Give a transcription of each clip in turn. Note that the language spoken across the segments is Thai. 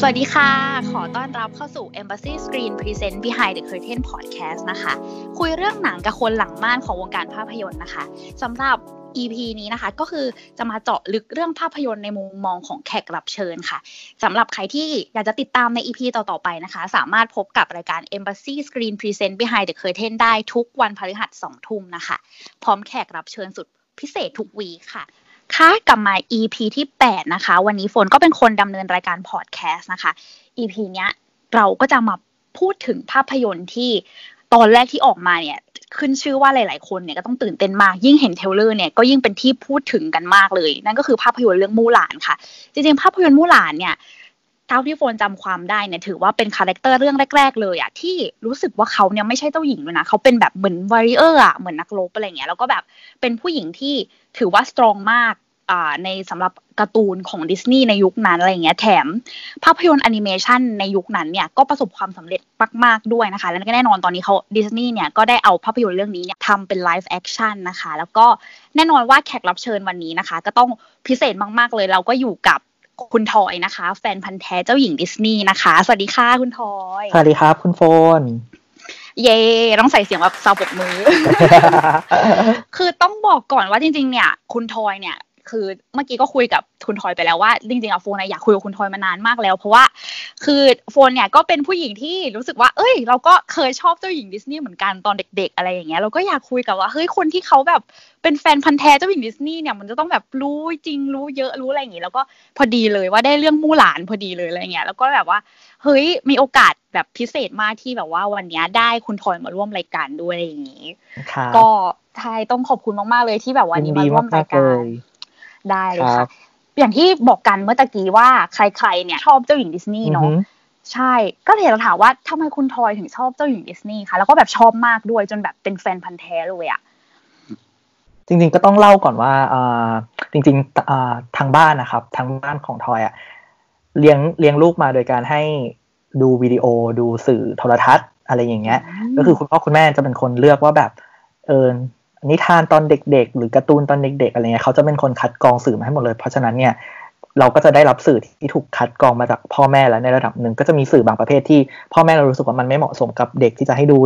สวัสดีค่ะ ขอต้อนรับเข้าสู่ Embassy Screen Present Behind the Curtain Podcast นะคะ คุยเรื่องหนังกับคนหลังม่านของวงการภาพยนตร์นะคะสำหรับ EP นี้นะคะก็คือจะมาเจาะลึกเรื่องภาพยนตร์ในมุมมองของแขกรับเชิญค่ะสำหรับใครที่อยากจะติดตามใน EP ต่อ ๆ ไปนะคะ สามารถพบกับรายการ Embassy Screen Present Behind the Curtain ได้ทุกวันพฤหัส2ทุ่มนะคะ พร้อมแขกรับเชิญสุดพิเศษทุกวีค่ะ ค่ะกลับมา EP ที่ 8 นะคะ วันนี้โฟนก็เป็นคนดำเนินรายการพอดแคสต์นะคะ EP เนี้ยเราก็จะมาพูดถึงภาพยนตร์ที่ตอนแรกที่ออกมาเนี่ย ขึ้นชื่อว่าหลาย ๆ คนเนี่ยก็ต้องตื่นเต้นมาก ยิ่งเห็น trailer เนี่ยก็ยิ่งเป็นที่พูดถึงกันมากเลย นั่นก็คือภาพยนตร์เรื่องมู่หลานค่ะ จริง ๆ ภาพยนตร์มู่หลานเนี่ยเท่าที่โฟนจำความได้เนี่ยถือว่าเป็น character เรื่องแรก ๆ เลยอะที่รู้สึกว่าเขาเนี่ยไม่ใช่เจ้าหญิงเลยนะเขาเป็นแบบเหมือน warrior อะเหมือนนักรบอะไรเงี้ยแล้วก็แบบเป็นผู้หญิงที่ ถือว่า strong มากในสำหรับการ์ตูนของดิสนีย์ในยุคนั้นอะไรเงี้ยแถม ภาพยนตร์แอนิเมชันในยุคนั้นเนี่ยก็ประสบความสำเร็จมากๆด้วยนะคะ แล้วก็แน่นอนตอนนี้เขาดิสนีย์เนี่ยก็ได้เอาภาพยนตร์เรื่องนี้เนี่ยทำเป็น live action นะคะ แล้วก็แน่นอนว่าแขกรับเชิญวันนี้นะคะ ก็ต้องพิเศษมากๆเลยเราก็อยู่กับคุณทอยนะคะ แฟนพันธุ์แท้เจ้าหญิงดิสนีย์นะคะ สวัสดีค่ะคุณทอย สวัสดีครับคุณโฟน เย่ต้องใส่เสียงแบบซาวปกมือ คือต้องบอกก่อนว่าจริง ๆ เนี่ย คุณทอยเนี่ย คือเมื่อกี้ก็คุยกับคุณทอยไปแล้วว่าจริงๆอะโฟนอยากคุยกับคุณทอยมานานมากแล้ว เพราะว่าคือโฟนเนี่ยก็เป็นผู้หญิงที่รู้สึกว่า เอ้ย เราก็เคยชอบเจ้าหญิงดิสนีย์เหมือนกันตอนเด็ก ๆ อะไรอย่างเงี้ยเราก็อยากคุยกับว่าเฮ้ยคนที่เขาแบบเป็นแฟนพันธ์แท้เจ้าหญิงดิสนีย์เนี่ยมันจะต้องแบบรู้จริงรู้เยอะรู้อะไรอย่างงี้แล้วก็พอดีเลยว่าได้เรื่องมู่หลานพอดีเลยอะไรเงี้ยแล้วก็แบบว่า เฮ้ยมีโอกาสแบบพิเศษมากที่แบบว่าวันนี้ได้คุณทอยมาร่วมรายการด้วยอะไรอย่างงี้ก็ใช่ต้องขอบคุณมากๆเลยที่แบบวันนี้มาร่วมรายการได้เลยค่ะอย่างที่บอกกันเมื่อตะกี้ว่าใครๆเนี่ยชอบเจ้าหญิงดิสนีย์เนาะใช่ ก็เลยเราถามว่าทำไมคุณทอยถึงชอบเจ้าหญิงดิสนีย์คะแล้วก็แบบชอบมากด้วยจนแบบเป็นแฟนพันธ์แท้เลยอะจริงๆก็ต้องเล่าก่อนว่าอ่าจริงๆอ่าทางบ้านนะครับ ทางบ้านของทอยอะ เลี้ยงเลี้ยงลูกมาโดยการให้ดูวิดีโอดูสื่อโทรทัศน์อะไรอย่างเงี้ย ก็คือคุณพ่อคุณแม่จะเป็นคนเลือกว่าแบบเออนิทานตอนเด็ก ๆ หรือการ์ตูนตอนเด็ก ๆ อะไรเงี้ยเขาจะเป็นคนคัดกรองสื่อมาให้หมดเลย เพราะฉะนั้นเนี่ยเราก็จะได้รับสื่อที่ถูกคัดกรองมาจากพ่อแม่แล้วในระดับหนึ่งก็จะมีสื่อบางประเภทที่พ่อแม่เรารู้สึกว่ามันไม่เหมาะสมกับเด็กที่จะให้ดู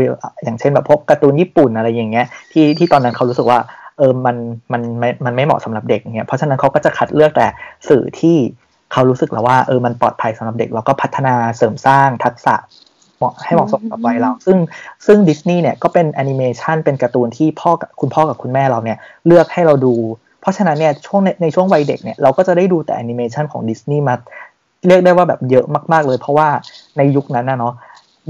อย่างเช่นแบบพวกการ์ตูนญี่ปุ่นอะไรอย่างเงี้ยที่ที่ตอนนั้นเขารู้สึกว่าเออมันมันไม่มันไม่เหมาะสำหรับเด็กเงี้ยเพราะฉะนั้นเขาก็จะคัดเลือกแต่สื่อที่ เขารู้สึกแล้วว่าเออมันปลอดภัยสำหรับเด็ก แล้วก็พัฒนาเสริมสร้างทักษะเหมาะให้เหมาะสมกับวัยเรา ซึ่งซึ่งดิสนีย์เนี่ยก็เป็นแอนิเมชันเป็นการ์ตูนที่พ่อกับคุณพ่อกับคุณแม่เราเนี่ยเลือกให้เราดู เพราะฉะนั้นเนี่ยช่วงในในช่วงวัยเด็กเนี่ยเราก็จะได้ดูแต่แอนิเมชันของดิสนีย์มาเรียกได้ว่าแบบเยอะมาก ๆเลย เพราะว่าในยุคนั้นนะเนาะ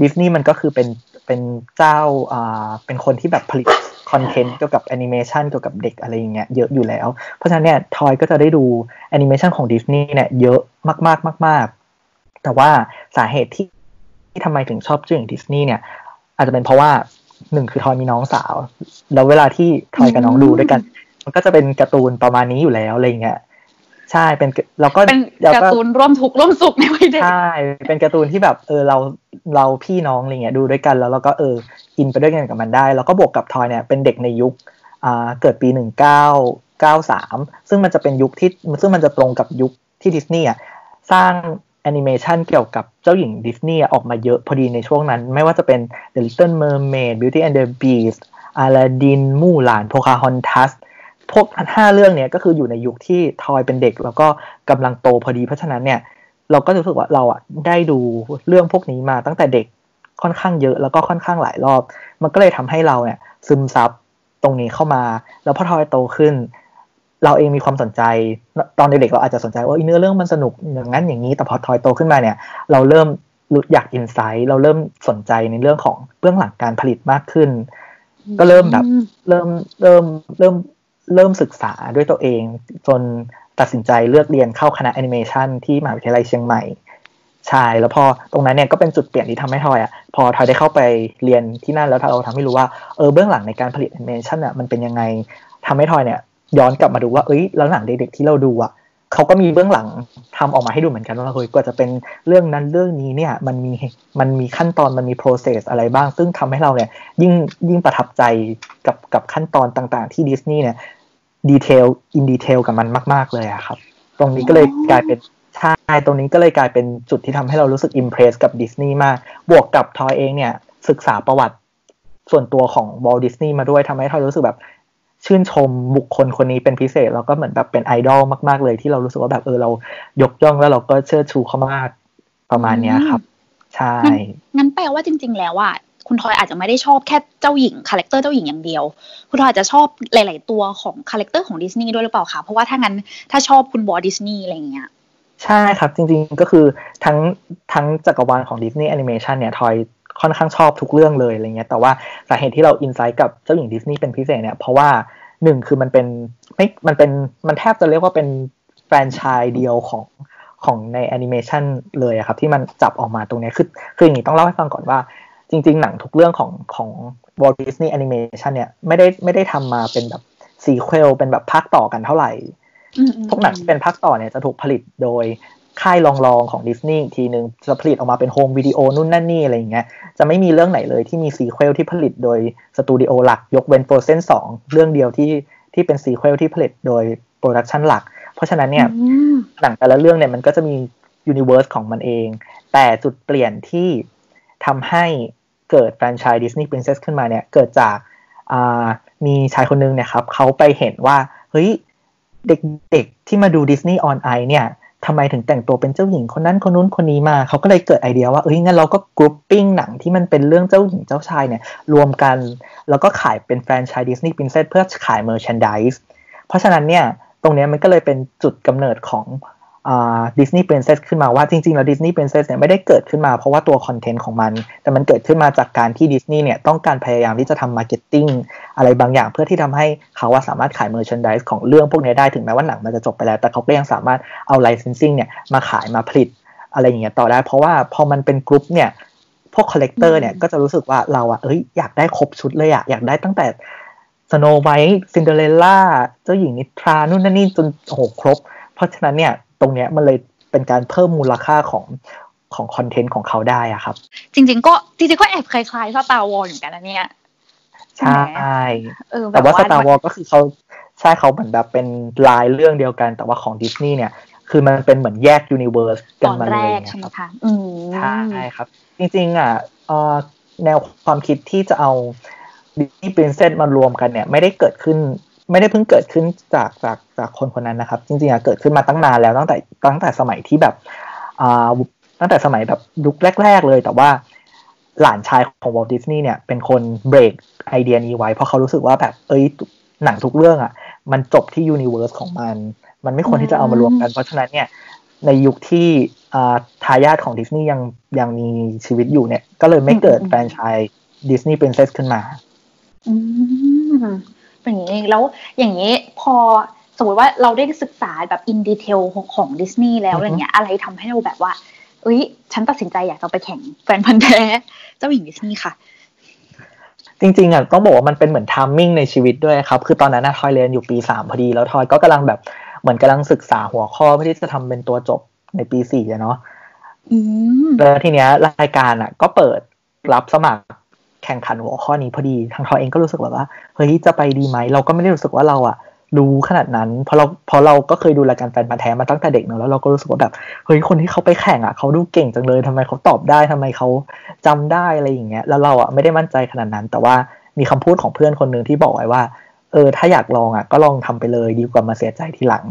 ดิสนีย์มันก็คือเป็นเป็นเจ้าอ่าเป็นคนที่แบบผลิต content เกี่ยวกับแอนิเมชันเกี่ยวกับเด็กอะไรอย่างเงี้ยเยอะอยู่แล้ว เพราะฉะนั้นเนี่ยทอยก็จะได้ดูแอนิเมชันของดิสนีย์เนี่ยเยอะมากๆมาก ๆ แต่ว่าสาเหตุที่ที่ทำไมถึงชอบเจ้าหญิงดิสนีย์เนี่ย อาจจะเป็นเพราะว่าหนึ่งคือทอยมีน้องสาว แล้วเวลาที่ทอยกับน้องดูด้วยกัน มันก็จะเป็นการ์ตูนประมาณนี้อยู่แล้วอะไรเงี้ยใช่เป็นเราก็เป็นการ์ตูนร่วมทุกข์ร่วมสุขในวัยเด็กใช่เป็นการ์ตูนที่แบบเออเราเราพี่น้องอะไรเงี้ยดูด้วยกันแล้วเราก็เอออินไปด้วยกันกับมันได้ แล้วก็บวกกับทอยเนี่ยเป็นเด็กในยุคเกิดปีหนึ่งเก้าเก้าสามซึ่งมันจะเป็นยุคที่ซึ่งมันจะตรงกับยุคที่ดิสนีย์อะสร้างแอนิเมชันเกี่ยวกับเจ้าหญิงดิสนีย์ออกมาเยอะพอดีในช่วงนั้น ไม่ว่าจะเป็น The Little Mermaid Beauty and the Beast Aladdin มู่หลาน Pocahontas พวกห้าเรื่องเนี้ยก็คืออยู่ในยุคที่ทอยเป็นเด็ก แล้วก็กำลังโตพอดีเพราะฉะนั้นเนี่ย เราก็รู้สึกว่าเราอะได้ดูเรื่องพวกนี้มาตั้งแต่เด็ก ค่อนข้างเยอะแล้วก็ค่อนข้างหลายรอบ มันก็เลยทำให้เราเนี่ยซึมซับตรงนี้เข้ามา แล้วพอทอยโตขึ้น เราเองมีความสนใจตอนเด็กๆเราอาจจะสนใจว่าเนื้อเรื่องมันสนุกอย่างนั้นอย่างนี้แต่พอทอยโตขึ้นมาเนี่ย เราเริ่มรู้อยากอินไซต์เราเริ่มสนใจในเรื่องของเบื้องหลังการผลิตมากขึ้น ก็เริ่มแบบเริ่มเริ่มเริ่มเริ่มศึกษาด้วยตัวเอง จนตัดสินใจเลือกเรียนเข้าคณะแอนิเมชันที่มหาวิทยาลัยเชียงใหม่ ใช่แล้วพอตรงนั้นเนี่ยก็เป็นจุดเปลี่ยนที่ทำให้ทอยอะพอทอยได้เข้าไปเรียนที่นั่นแล้วเราทำให้รู้ว่าเออเบื้องหลังในการผลิตแอนิเมชันอะมันเป็นยังไงทำให้ทอยเนี่ย ย้อนกลับมาดูว่าเอ้ยแล้วหนังเด็กๆที่เราดูอะเขาก็มีเบื้องหลังทำออกมาให้ดูเหมือนกันว่าเฮ้ยกว่าจะเป็นเรื่องนั้นเรื่องนี้เนี่ยมันมีมันมีขั้นตอนมันมี process อะไรบ้าง ซึ่งทำให้เราเนี่ยยิ่งยิ่งประทับใจกับกับขั้นตอนต่างๆ ที่ดิสนีย์เนี่ยดีเทลอินดีเทลกับมันมาก ๆเลยอะครับ ตรงนี้ก็เลยกลายเป็น ใช่ ตรงนี้ก็เลยกลายเป็นจุดที่ทำให้เรารู้สึก impress กับดิสนีย์มาก บวกกับทอยเองเนี่ย ศึกษาประวัติส่วนตัวของ Walt Disney มาด้วยทำให้ทอยรู้สึกแบบชื่นชมบุคคลคนนี้เป็นพิเศษ แล้วก็เหมือนแบบเป็นไอดอลมาก ๆ เลยที่เรารู้สึกว่าแบบเออเรายกย่องแล้วเราก็เชิดชูเขามากประมาณเนี้ยครับ ใช่งั้นแปลว่าจริง ๆ แล้วอะคุณทอยอาจจะไม่ได้ชอบแค่เจ้าหญิง character เจ้าหญิงอย่างเดียว คุณทอยอาจจะชอบหลาย ๆ ตัวของ character ของดิสนีย์ด้วยหรือเปล่าคะเพราะว่าถ้างั้นถ้าชอบคุณ Walt Disney อะไรเงี้ย ใช่ครับ จริงๆก็คือทั้งทั้งจักรวาลของ Disney Animation เนี่ยทอยค่อนข้างชอบทุกเรื่องเลยอะไรเงี้ยแต่ว่าสาเหตุที่เรา insight กับเจ้าหญิงดิสนีย์เป็นพิเศษเนี่ยเพราะว่าหนึ่งคือมันเป็นไม่มันเป็นมันแทบจะเรียกว่าเป็นแฟรนไชส์เดียวของของในแอนิเมชันเลยครับ ที่มันจับออกมาตรงนี้คือคืออย่างนี้ต้องเล่าให้ฟังก่อนว่า จริง ๆ หนังทุกเรื่องของของ Walt Disney Animation เนี่ยไม่ได้ไม่ได้ทำมาเป็นแบบ sequel เป็นแบบภาคต่อกันเท่าไหร่ พวกหนังที่เป็นภาคต่อเนี่ยจะถูกผลิตโดยค่ายรองๆของดิสนีย์ทีหนึ่งจะผลิตออกมาเป็น home video นู่นนั่นนี่อะไรอย่างเงี้ยจะไม่มีเรื่องไหนเลยที่มี sequel ที่ผลิตโดยสตูดิโอหลัก ยกเว้น Frozen สองเรื่องเดียวที่ที่เป็น sequel ที่ผลิตโดย production หลัก เพราะฉะนั้นเนี่ยหนังแต่ละเรื่องเนี่ยมันก็จะมีuniverse ของมันเอง แต่จุดเปลี่ยนที่ทำให้เกิดแฟรนไชส์ Disney Princess ขึ้นมาเนี่ยเกิดจากมีชายคนนึงเนี่ยครับเขาไปเห็นว่าเฮ้ย เด็กๆที่มาดู Disney On Ice เนี่ยทำไมถึงแต่งตัวเป็นเจ้าหญิงคนนั้นคนนู้นคนนี้มา เขาก็เลยเกิดไอเดียว่าเอ้ยงั้นเราก็ grouping หนังที่มันเป็นเรื่องเจ้าหญิงเจ้าชายเนี่ย รวมกัน แล้วก็ขายเป็นแฟรนไชส์ Disney Princess เพื่อขาย merchandiseเพราะฉะนั้นเนี่ย ตรงนี้มันก็เลยเป็นจุดกำเนิดของ Disney Princess ขึ้นมาว่าจริงๆ แล้ว Disney Princess เนี่ยไม่ได้เกิดขึ้นมาเพราะว่าตัว content ของมัน แต่มันเกิดขึ้นมาจากการที่ดิสนีย์เนี่ยต้องการพยายามที่จะทำ marketing อะไรบางอย่างเพื่อที่ทำให้เขาว่าสามารถขาย merchandise ของเรื่องพวกนี้ได้ถึงแม้ว่าหนังมันจะจบไปแล้ว แต่เขาก็ยังสามารถเอา licensing เนี่ยมาขายมาผลิตอะไรอย่างเงี้ยต่อได้ เพราะว่าพอมันเป็นกรุ๊ปเนี่ยพวก collector เนี่ยก็จะรู้สึกว่าเราอะเอ้ยอยากได้ครบชุดเลยอะอยากได้ตั้งแต่สโนไวท์ซินเดอเรลล่าเจ้าหญิงนิทรานู่นนั่นนี่จนโอ้โหครบ เพราะฉะนั้นเนี่ย ตรงเนี้ยมันเลยเป็นการเพิ่มมูลค่าของของ content ของเขาได้อะครับ จริง ๆ ก็จริงๆก็แอบคล้ายๆสตาร์วอร์สอยู่กันนะเนี่ยใช่แต่ว่าสตาร์วอร์สก็คือเขาใช่เขาเหมือนแบบเป็นลายเรื่องเดียวกัน แต่ว่าของดิสนีย์เนี่ยคือมันเป็นเหมือนแยก universe กันมาเลยใช่ไหมคะใช่ครับ จริงๆอะแนวความคิดที่จะเอา Disney Princess มารวมกันเนี่ย ไม่ได้เกิดขึ้น ไม่ได้เพิ่งเกิดขึ้นจากจากจากคนคนนั้นนะครับ จริงๆอะเกิดขึ้นมาตั้งนานแล้วตั้งแต่ตั้งแต่สมัยที่แบบอ่าตั้งแต่สมัยแบบยุคแรก ๆ เลย แต่ว่าหลานชายของวอลต์ ดิสนีย์เนี่ยเป็นคนเบรกไอเดียนี้ไว้ เพราะเขารู้สึกว่าแบบเอ้ยหนังทุกเรื่องอะ่ะ มันจบที่ universe ของมัน มันไม่ควรที่จะเอามารวมกัน เพราะฉะนั้นเนี่ยในยุคที่ทายาทของดิสนีย์ยังยังมีชีวิตอยู่เนี่ย ก็เลยไม่เกิดแฟรนไชส์ Disney Princess ขึ้นมาเป็น อย่างนี้แล้วอย่างนี้พอสมมติว่าเราได้ศึกษาแบบ in detail ของดิสนีย์แล้วอะไรเงี้ยอะไรทำให้เราแบบว่าเอ้ยฉันตัดสินใจอยากจะไปแข่งแฟนพันธุ์แท้เจ้าหญิงดิสนีย์ค่ะ จริงๆอะต้องบอกว่ามันเป็นเหมือน timing ในชีวิตด้วยครับ คือตอนนั้นทอยเรียนอยู่ปีสามพอดี แล้วทอยก็กำลังแบบเหมือนกำลังศึกษาหัวข้อเพื่อที่จะทำเป็นตัวจบในปีสี่เนาะแล้วทีเนี้ยรายการอะ ก็เปิดรับสมัคร แข่งขันหัวข้อนี้พอดี ทางทอเองก็รู้สึกแบบว่าเฮ้ยจะไปดีไหมเราก็ไม่ได้รู้สึกว่าเราอะรู้ขนาดนั้นเพราะเราเพราะเราก็เคยดูรายการแฟนมาแท้มาตั้งแต่เด็กเนอะแล้วเราก็รู้สึกว่าแบบเฮ้ยคนที่เขาไปแข่งอะเขาดูเก่งจังเลยทำไมเขาตอบได้ทำไมเขาจำได้อะไรอย่างเงี้ยแล้วเราอะไม่ได้มั่นใจขนาดนั้น แต่ว่ามีคำพูดของเพื่อนคนหนึ่งที่บอกไว้ว่า เออ ถ้าอยากลองอะก็ลองทำไปเลยดีกว่ามาเสียใจทีหลัง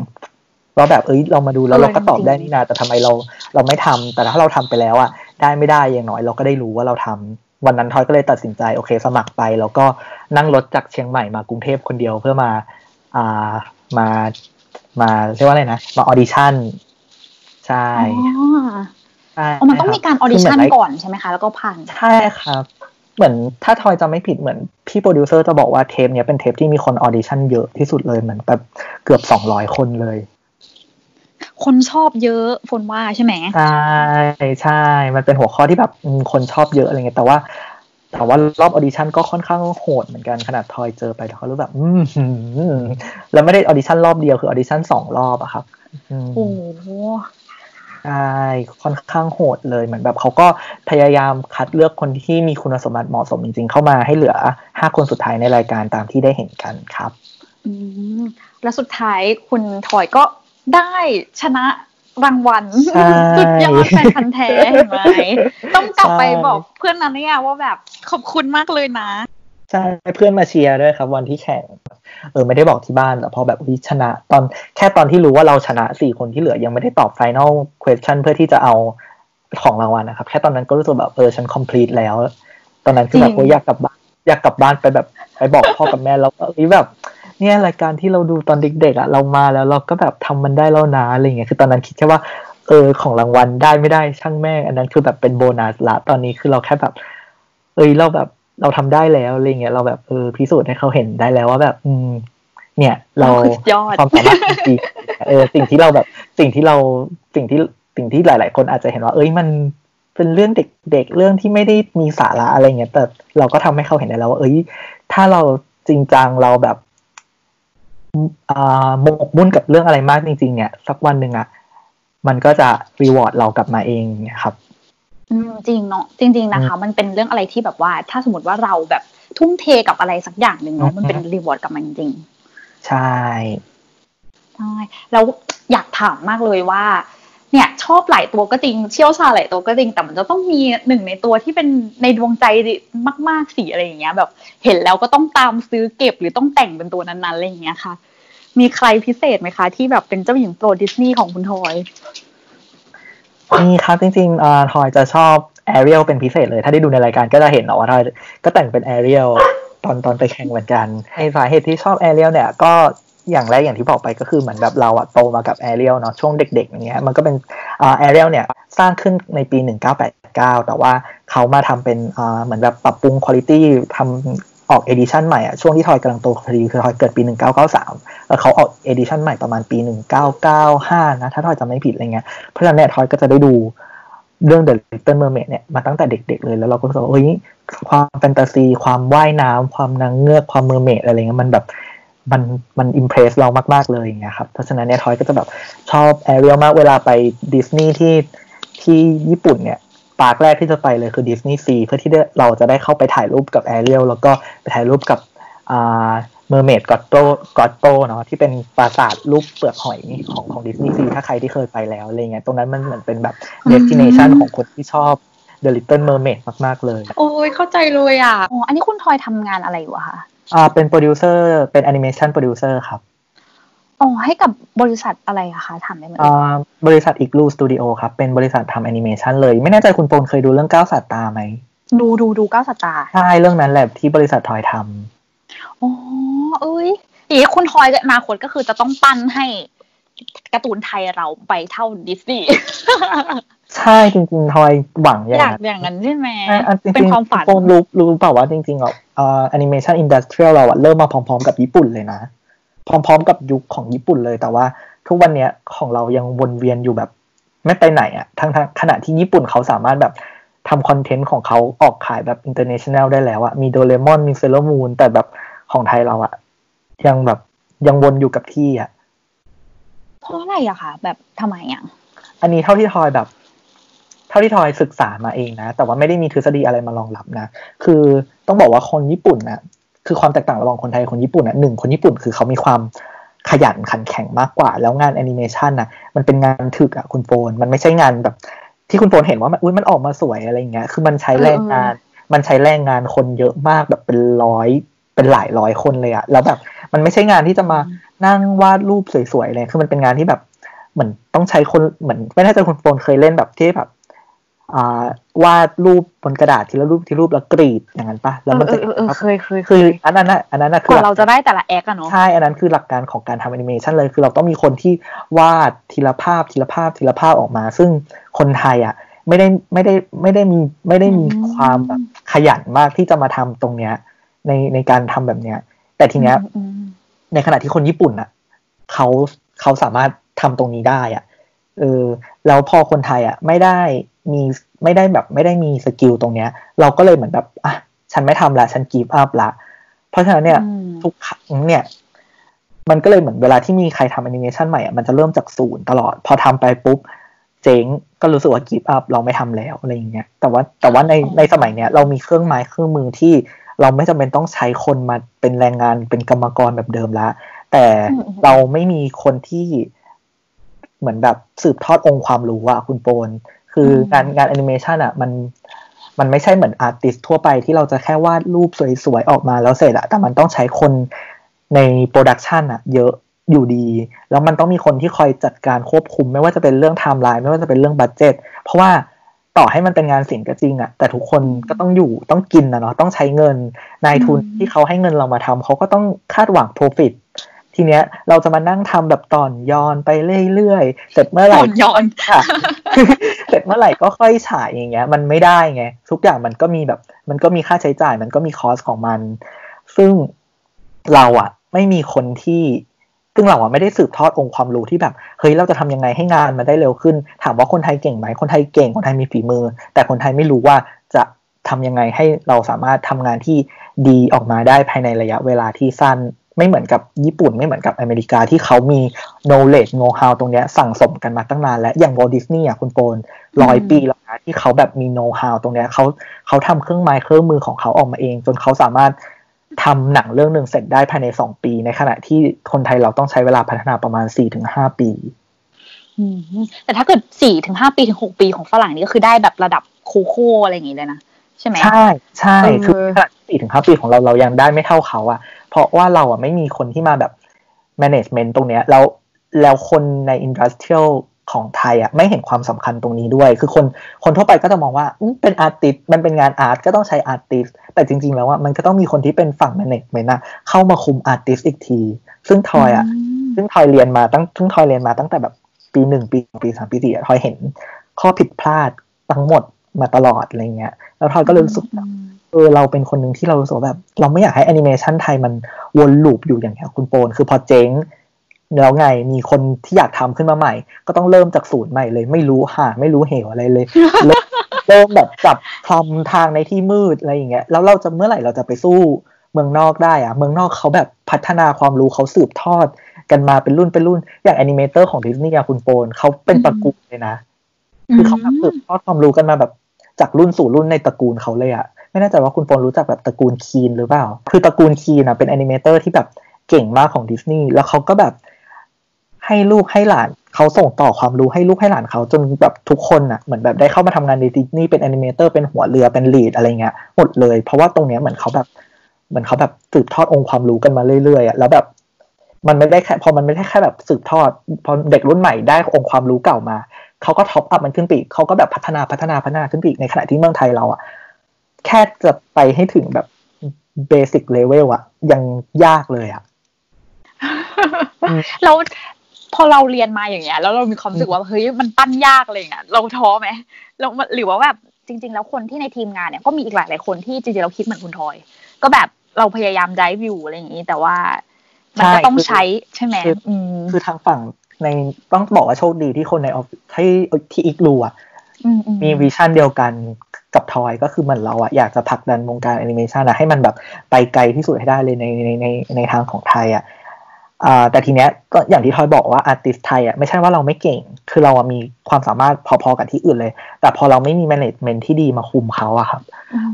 ว่าแบบเอ้ยเรามาดูแล้วเราก็ตอบได้นี่นาแต่ทำไมเราเราไม่ทำแต่ถ้าเราทำไปแล้วอะได้ไม่ได้อย่างน้อย เราก็ได้รู้ว่าเราทำ วันนั้นทอยก็เลยตัดสินใจโอเคสมัครไป แล้วก็นั่งรถจากเชียงใหม่มากรุงเทพคนเดียวเพื่อมาอ่ามามาเรียกว่าอะไรนะ มา audition ใช่ใช่มันต้องมีการ audition ก่อนใช่ไหมคะ แล้วก็ผ่านใช่ครับ เหมือนถ้าทอยจำไม่ผิดเหมือน พี่โปรดิวเซอร์จะบอกว่าเทปเนี้ยเป็นเทปที่มีคน audition เยอะที่สุดเลยเหมือนแบบเกือบสองร้อยคนเลย คนชอบเยอะฝนว่าใช่ไหมใช่ใช่มันเป็นหัวข้อที่แบบคนชอบเยอะอะไรเงี้ยแต่ว่า แต่ว่ารอบ audition ก็ค่อนข้างโหดเหมือนกันขนาดทอยเจอไปแล้วเขารู้แบบอืมแล้วไม่ได้ audition รอบเดียวคือ audition สองรอบอะครับโอ้ใช่ค่อนข้างโหดเลยเหมือนแบบเขาก็พยายามคัดเลือกคนที่มีคุณสมบัติเหมาะสมจริงๆ เข้ามาให้เหลือห้าคนสุดท้ายในรายการตามที่ได้เห็นกันครับ อืมแล้วสุดท้ายคุณทอยก็ ได้ชนะรางวัลใช่สุดยอดแฟนพันธ์แท้เห็นไหมต้องกลับไปบอกเพื่อนนั้นเนี่ยว่าแบบขอบคุณมากเลยนะใช่เพื่อนมาเชียร์ด้วยครับ วันที่แข่ง เออไม่ได้บอกที่บ้านแต่พอแบบอุ๊ยชนะ ตอนแค่ตอนที่รู้ว่าเราชนะสี่คนที่เหลือยังไม่ได้ตอบ final question เพื่อที่จะเอาของรางวัลนะครับ แค่ตอนนั้นก็รู้สึกแบบเออฉัน complete แล้ว ตอนนั้นคือแบบจริงโอ้ยอยากกลับบ้านอยากกลับบ้านไปแบบไปบอกพ่อกับแม่แล้วก็เอ้ยแบบ เนี่ยรายการที่เราดูตอนเด็กๆอะเรามาแล้วเราก็แบบทำมันได้แล้วนะอะไรเงี้ยคือตอนนั้นคิดแค่ว่าเออของรางวัลได้ไม่ได้ช่างแม่งอันนั้นคือแบบเป็นโบนัสละตอนนี้คือเราแค่แบบ เอ้ยเราแบบเราทำได้แล้วอะไรเงี้ยเราแบบเออพิสูจน์ให้เขาเห็นได้แล้วว่าแบบ อืม เนี่ย เราสุดยอดความสามารถจริงๆเออสิ่งที่เราแบบสิ่งที่เราสิ่งที่สิ่งที่หลาย ๆ คนอาจจะเห็นว่า เอ้ยมันเป็นเรื่องเด็กๆเรื่องที่ไม่ได้มีสาระอะไรเงี้ยแต่เราก็ทำให้เขาเห็นได้แล้วว่าเอ้ย ถ้าเราจริงจังเราแบบอ่า หมกมุ่นกับเรื่องอะไรมากจริง ๆ เนี่ย สักวันหนึ่งอะมันก็จะรีวอร์ดเรากลับมาเองเนี่ยครับอืมจริงเนาะจริง ๆนะคะ มันเป็นเรื่องอะไรที่แบบว่า ถ้าสมมติว่าเราแบบทุ่มเทกับอะไรสักอย่างหนึ่งเนาะอืมมันเป็นรีวอร์ดกับมันจริงใช่ใช่แล้วอยากถามมากเลยว่า เนี่ยชอบหลายตัวก็จริงเชี่ยวชาญหลายตัวก็จริงแต่มันจะต้องมีหนึ่งในตัวที่เป็นในดวงใจมากๆสีอะไรอย่างเงี้ย แบบ เห็นแล้วก็ต้องตามซื้อเก็บหรือต้องแต่งเป็นตัวนั้นๆอะไรอย่างเงี้ยค่ะ มีใครพิเศษไหมคะ ที่แบบเป็นเจ้าหญิงโปรดดิสนีย์ของคุณทอยนี่ครับจริงๆอ่าทอยจะชอบแอเรียลเป็นพิเศษเลยถ้าได้ดูในรายการก็จะเห็นเนาะว่าทอยก็แต่งเป็นแอเรียลตอนตอนไปแข่งเหมือนกันในสาเหตุที่ชอบแอเรียลเนี่ยก็ อย่างแรกอย่างที่บอกไปก็คือเหมือนแบบเราอะโตมากับแอเรียลเนาะช่วงเด็กๆอย่างเงี้ยมันก็เป็นแอเรียลเนี่ยสร้างขึ้นในปี 1989 แต่ว่าเขามาทำเป็นเหมือนแบบปรับปรุงคุณภาพทำออก edition ใหม่อะช่วงที่ทอยกำลังโตพอดีคือทอยเกิดปี 1993 แล้วเขาออก edition ใหม่ประมาณปี 1995 นะถ้าทอยจำไม่ผิดอะไรเงี้ยเพราะฉะนั้นเนี่ยทอยก็จะได้ดูเรื่อง The Little Mermaid เนี่ยมาตั้งแต่เด็ก ๆ เลยแล้วเราก็รู้สึกว่าเฮ้ยความแฟนตาซี ความว่ายน้ำความนางเงือกความ mermaid อะไรเงี้ยมันแบบ มันมัน impress เรามาก ๆ เลยอย่างเงี้ยครับเพราะฉะนั้นเนี่ยทอยก็จะแบบชอบแอเรียลมากเวลาไปดิสนีย์ที่ที่ญี่ปุ่นเนี่ย park แรกที่จะไปเลยคือดิสนีย์ซีเพื่อที่เราจะได้เข้าไปถ่ายรูปกับแอเรียลแล้วก็ไปถ่ายรูปกับอ่า Mermaid Grotto Grotto เนาะที่เป็นปราสาทรูปเปลือกหอยของของดิสนีย์ซีถ้าใครที่เคยไปแล้วอะไรเงี้ยตรงนั้นมันเหมือนเป็นแบบ destination ของคนที่ชอบ The Little Mermaid มาก ๆ เลย โอ้ยเข้าใจเลยอะอ๋ออันนี้คุณทอยทำงานอะไรอยู่อะคะ อ่าเป็นโปรดิวเซอร์เป็น animation producer ครับอ๋อให้กับบริษัทอะไรอะคะถามได้ไหมอ่าบริษัท Igloo Studio ครับ เป็นบริษัททำแอนิเมชันเลย ไม่แน่ใจคุณโปนเคยดูเรื่องเก้าศาสตราไหม ดูดูดูเก้าศาสตราใช่ เรื่องนั้นแหละที่บริษัททอยทำอ๋อเอ้ยอย่างนี้คุณทอยอนาคตก็คือจะต้องปั้นให้การ์ตูนไทยเราไปเท่าดิสนีย์ ใช่จริงๆทอยหวังอย่างอยากนั้นอย่างนั้นใช่ไหมใช่อันจริงๆเป็นความฝันโปนรู้รู้เปล่าว่าจริงๆอะอ่า animation industry เราอะเริ่มมาพร้อมๆกับญี่ปุ่นเลยนะ พร้อมๆกับยุคของญี่ปุ่นเลยแต่ว่า ทุกวันเนี้ยของเรายังวนเวียนอยู่แบบไม่ไปไหนอะทั้งทั้งขณะที่ญี่ปุ่นเขาสามารถแบบทำ content ของเขาออกขายแบบ international ได้แล้วอะมีโดเรมอนมีเซเลอร์มูนแต่แบบของไทยเราอะยังแบบยังวนอยู่กับที่อะเพราะอะไรอะคะแบบทำไมอะอันนี้เท่าที่ทอยแบบ เท่าที่ทอยศึกษามาเองนะ แต่ว่าไม่ได้มีทฤษฎีอะไรมารองรับนะ คือต้องบอกว่าคนญี่ปุ่นนะคือความแตกต่างระหว่างคนไทยกับคนญี่ปุ่นนะหนึ่งคนญี่ปุ่นคือเขามีความขยันขันแข็งมากกว่า แล้วงานแอนิเมชันนะมันเป็นงานถึกอะคุณโฟน มันไม่ใช่งานแบบ ที่คุณโฟนเห็นว่ามันอุ้ยมันออกมาสวยอะไรเงี้ย คือมันใช้แรงงาน มันใช้แรงงานคนเยอะมากแบบเป็นร้อยเป็นหลายร้อยคนเลยอะแล้วแบบมันไม่ใช่งานที่จะมานั่งวาดรูปสวยๆเลยคือมันเป็นงานที่แบบเหมือนต้องใช้คนเหมือนไม่แน่ใจคุณโฟนเคยเล่นแบบที่แบบอ่า วาดรูปบนกระดาษทีละรูปทีรูปแล้วกรีดอย่างนั้นปะแล้วมันเอจะอเออเออเคยเคยเคคือยอันนั้นน่ะอันนั้นน่ะกคือว่าเราจะได้แต่ละแอคอะเนาะใช่อันนั้นคือหลักการของการทำแอนิเมชันเลยคือเราต้องมีคนที่วาดทีละภาพทีละภาพทีละภาพออกมา ซึ่งคนไทยอะไม่ได้ไม่ได้ไม่ได้มีไม่ได้มีความแบบขยันมากที่จะมาทำตรงเนี้ย ในในการทำแบบเนี้ย แต่ทีเนี้ยอืมในขณะที่คนญี่ปุ่นอะเขาเขาสามารถทำตรงนี้ได้อะ เออแล้วพอคนไทยอะไม่ได้มีไม่ได้แบบไม่ได้มี skill ตรงเนี้ย เราก็เลยเหมือนแบบอะฉันไม่ทำละฉัน give up ละ เพราะฉะนั้นเนี่ยอืมทุกครั้งเนี่ย มันก็เลยเหมือนเวลาที่มีใครทำแอนิเมชันใหม่อะมันจะเริ่มจากศูนย์ตลอด พอทำไปปุ๊บเจ๊งก็รู้สึกว่า give up เราไม่ทำแล้วอะไรอย่างเงี้ยแต่ว่าแต่ว่าในในสมัยเนี้ยเรามีเครื่องไม้เครื่องมือที่เราไม่จำเป็นต้องใช้คนมาเป็นแรงงานเป็นกรรมกรแบบเดิมละแต่เราไม่มีคนที่ เหมือนแบบสืบทอดองค์ความรู้อะคุณโฟน คืองานงานแอนิเมชันอะมันมันไม่ใช่เหมือน artist ทั่วไปที่เราจะแค่วาดรูปสวยๆ ออกมาแล้วเสร็จอะแต่มันต้องใช้คนใน production อะเยอะอยู่ดี แล้วมันต้องมีคนที่คอยจัดการควบคุม ไม่ว่าจะเป็นเรื่องไทม์ไลน์ไม่ว่าจะเป็นเรื่อง budget เพราะว่าต่อให้มันเป็นงานศิลป์ก็จริงอะแต่ทุกคนก็ต้องอยู่ต้องกินนะเนาะต้องใช้เงินนายทุนอืมที่เขาให้เงินเรามาทำเขาก็ต้องคาดหวัง profit ทีเนี้ยเราจะมานั่งทำแบบอ้อยอ้อนไปเรื่อยๆเสร็จเมื่อไหร่อ้อยอ้อนค่ะเสร็จเมื่อไหร่ก็ค่อยฉายอย่างเงี้ย มันไม่ได้ไงทุกอย่างมันก็มีแบบ มันก็มีค่าใช้จ่าย มันก็มีคอสของมัน ซึ่งเราอะไม่มีคนที่ซึ่งเราอะไม่ได้สืบทอดองค์ความรู้ที่แบบเฮ้ยเราจะทำยังไงให้งานมันได้เร็วขึ้น ถามว่าคนไทยเก่งไหมคนไทยเก่งคนไทยมีฝีมือ แต่คนไทยไม่รู้ว่าจะทำยังไงให้เราสามารถทำงานที่ดีออกมาได้ภายในระยะเวลาที่สั้น ไม่เหมือนกับญี่ปุ่นไม่เหมือนกับอเมริกาที่เขามี knowledge know how ตรงเนี้ยสั่งสมกันมาตั้งนานแล้วอย่าง Walt Disney อะคุณโปนร้อยอืมปีแล้วนะที่เขาแบบมี know how ตรงเนี้ยเขาเขาทำเครื่องไม้เครื่องมือของเขาออกมาเอง จนเขาสามารถทำหนังเรื่องหนึ่งเสร็จได้ภายในสองปี ในขณะที่คนไทยเราต้องใช้เวลาพัฒนาประมาณสี่ถึงห้าปีอืมแต่ถ้าเกิดสี่ถึงห้าปีถึงหกปีของฝรั่งนี่ก็คือได้แบบระดับโคโค่อะไรอย่างงี้เลยนะใช่ไหมใช่ใช่เออคือขนาดสี่ถึงห้าปีของเราเรายังได้ไม่เท่าเขาอะ เพราะว่าเราอะไม่มีคนที่มาแบบ management ตรงเนี้ยแล้วแล้วคนใน industrial ของไทยอะไม่เห็นความสำคัญตรงนี้ด้วย คือคนคนทั่วไปก็จะมองว่าอืมเป็น artist มันเป็นงาน art ก็ต้องใช้ artist แต่จริง ๆ แล้วอะมันก็ต้องมีคนที่เป็นฝั่ง management อะเข้ามาคุม artist อีกที ซึ่งทอยอะซึ่งทอยเรียนมาตั้งซึ่งทอยเรียนมาตั้งแต่แบบปีหนึ่งปีสองปีสามปีสี่อะทอยเห็นข้อผิดพลาดทั้งหมด มาตลอดอะไรเงี้ย แล้วทอยก็เลยรู้สึกแบบเออเราเป็นคนหนึ่งที่เรารู้สึกว่าแบบ เราไม่อยากให้แอนิเมชันไทยมันวน loop อยู่อย่างเงี้ยคุณโฟนคือพอเจ๊งแล้วไงมีคนที่อยากทำขึ้นมาใหม่ ก็ต้องเริ่มจากศูนย์ใหม่เลย ไม่รู้เหวไม่รู้เหวอะไรเลยเริ่มเริ่มแบบแบบคลำทางในที่มืดอะไรอย่างเงี้ยแล้วเราจะเมื่อไหร่เราจะไปสู้เมืองนอกได้อะเมืองนอกเขาแบบพัฒนาความรู้เขาสืบทอดกันมาเป็นรุ่นเป็นรุ่น อย่าง animator ของดิสนีย์อะคุณโฟนเขาเป็นตระกูลเลยนะ คือเขาแบบสืบทอดความรู้กันมาแบบจากรุ่นสู่รุ่นในตระกูลเขาเลยอะไม่แน่ใจว่าคุณโฟนรู้จักแบบตระกูลคีนหรือเปล่า คือตระกูลคีนอะเป็น animator ที่แบบเก่งมากของดิสนีย์แล้วเขาก็แบบให้ลูกให้หลานเขาส่งต่อความรู้ให้ลูกให้หลานเขาจนแบบทุกคนอะเหมือนแบบได้เข้ามาทำงานในดิสนีย์เป็น animator เป็นหัวเรือเป็น lead อะไรเงี้ยหมดเลย เพราะว่าตรงเนี้ยเหมือนเขาแบบเหมือนเขาแบบสืบทอดองค์ความรู้กันมาเรื่อยๆอะแล้วแบบมันไม่ได้แค่พอมันไม่ได้แค่แบบสืบทอด พอเด็กรุ่นใหม่ได้องค์ความรู้เก่ามา เขาก็ top up มันขึ้นไปอีกเขาก็แบบพัฒนาพัฒนาพัฒนาขึ้นไปอีกในขณะที่เมืองไทยเราอะแค่จะไปให้ถึงแบบ basic level อะยังยากเลยอะอืมแล้วพอเราเรียนมาอย่างเงี้ย แล้วเรามีความรู้สึกว่าเฮ้ยมันปั้นยากอะไรอย่างเงี้ยเราท้อไหมเราหรือว่าแบบจริง ๆ แล้วคนที่ในทีมงานเนี่ยก็มีอีกหลายหลายๆคนที่จริงๆเราคิดเหมือนคุณทอย ก็แบบเราพยายาม drive อะไรอย่างงี้ แต่ว่ามันก็ต้องใช้ใช่ไหมคืออืมคือทางฝั่ง ในต้องบอกว่าโชคดีที่คนในออฟที่ที่อีกลูอะอืมอืมีวิชั่นเดียวกันกับทอยก็คือเหมือนเราอะอยากจะผลักดันวงการแอนิเมชันอะให้มันแบบไปไกลที่สุดให้ได้เลยในในในในทางของไทยอะอ่าแต่ทีเนี้ยก็อย่างที่ทอยบอกว่าอาร์ติสไทยอะไม่ใช่ว่าเราไม่เก่ง คือเราอะมีความสามารถพอๆกับที่อื่นเลย แต่พอเราไม่มีแมネจเมนที่ดีมาคุมเขาอะครับ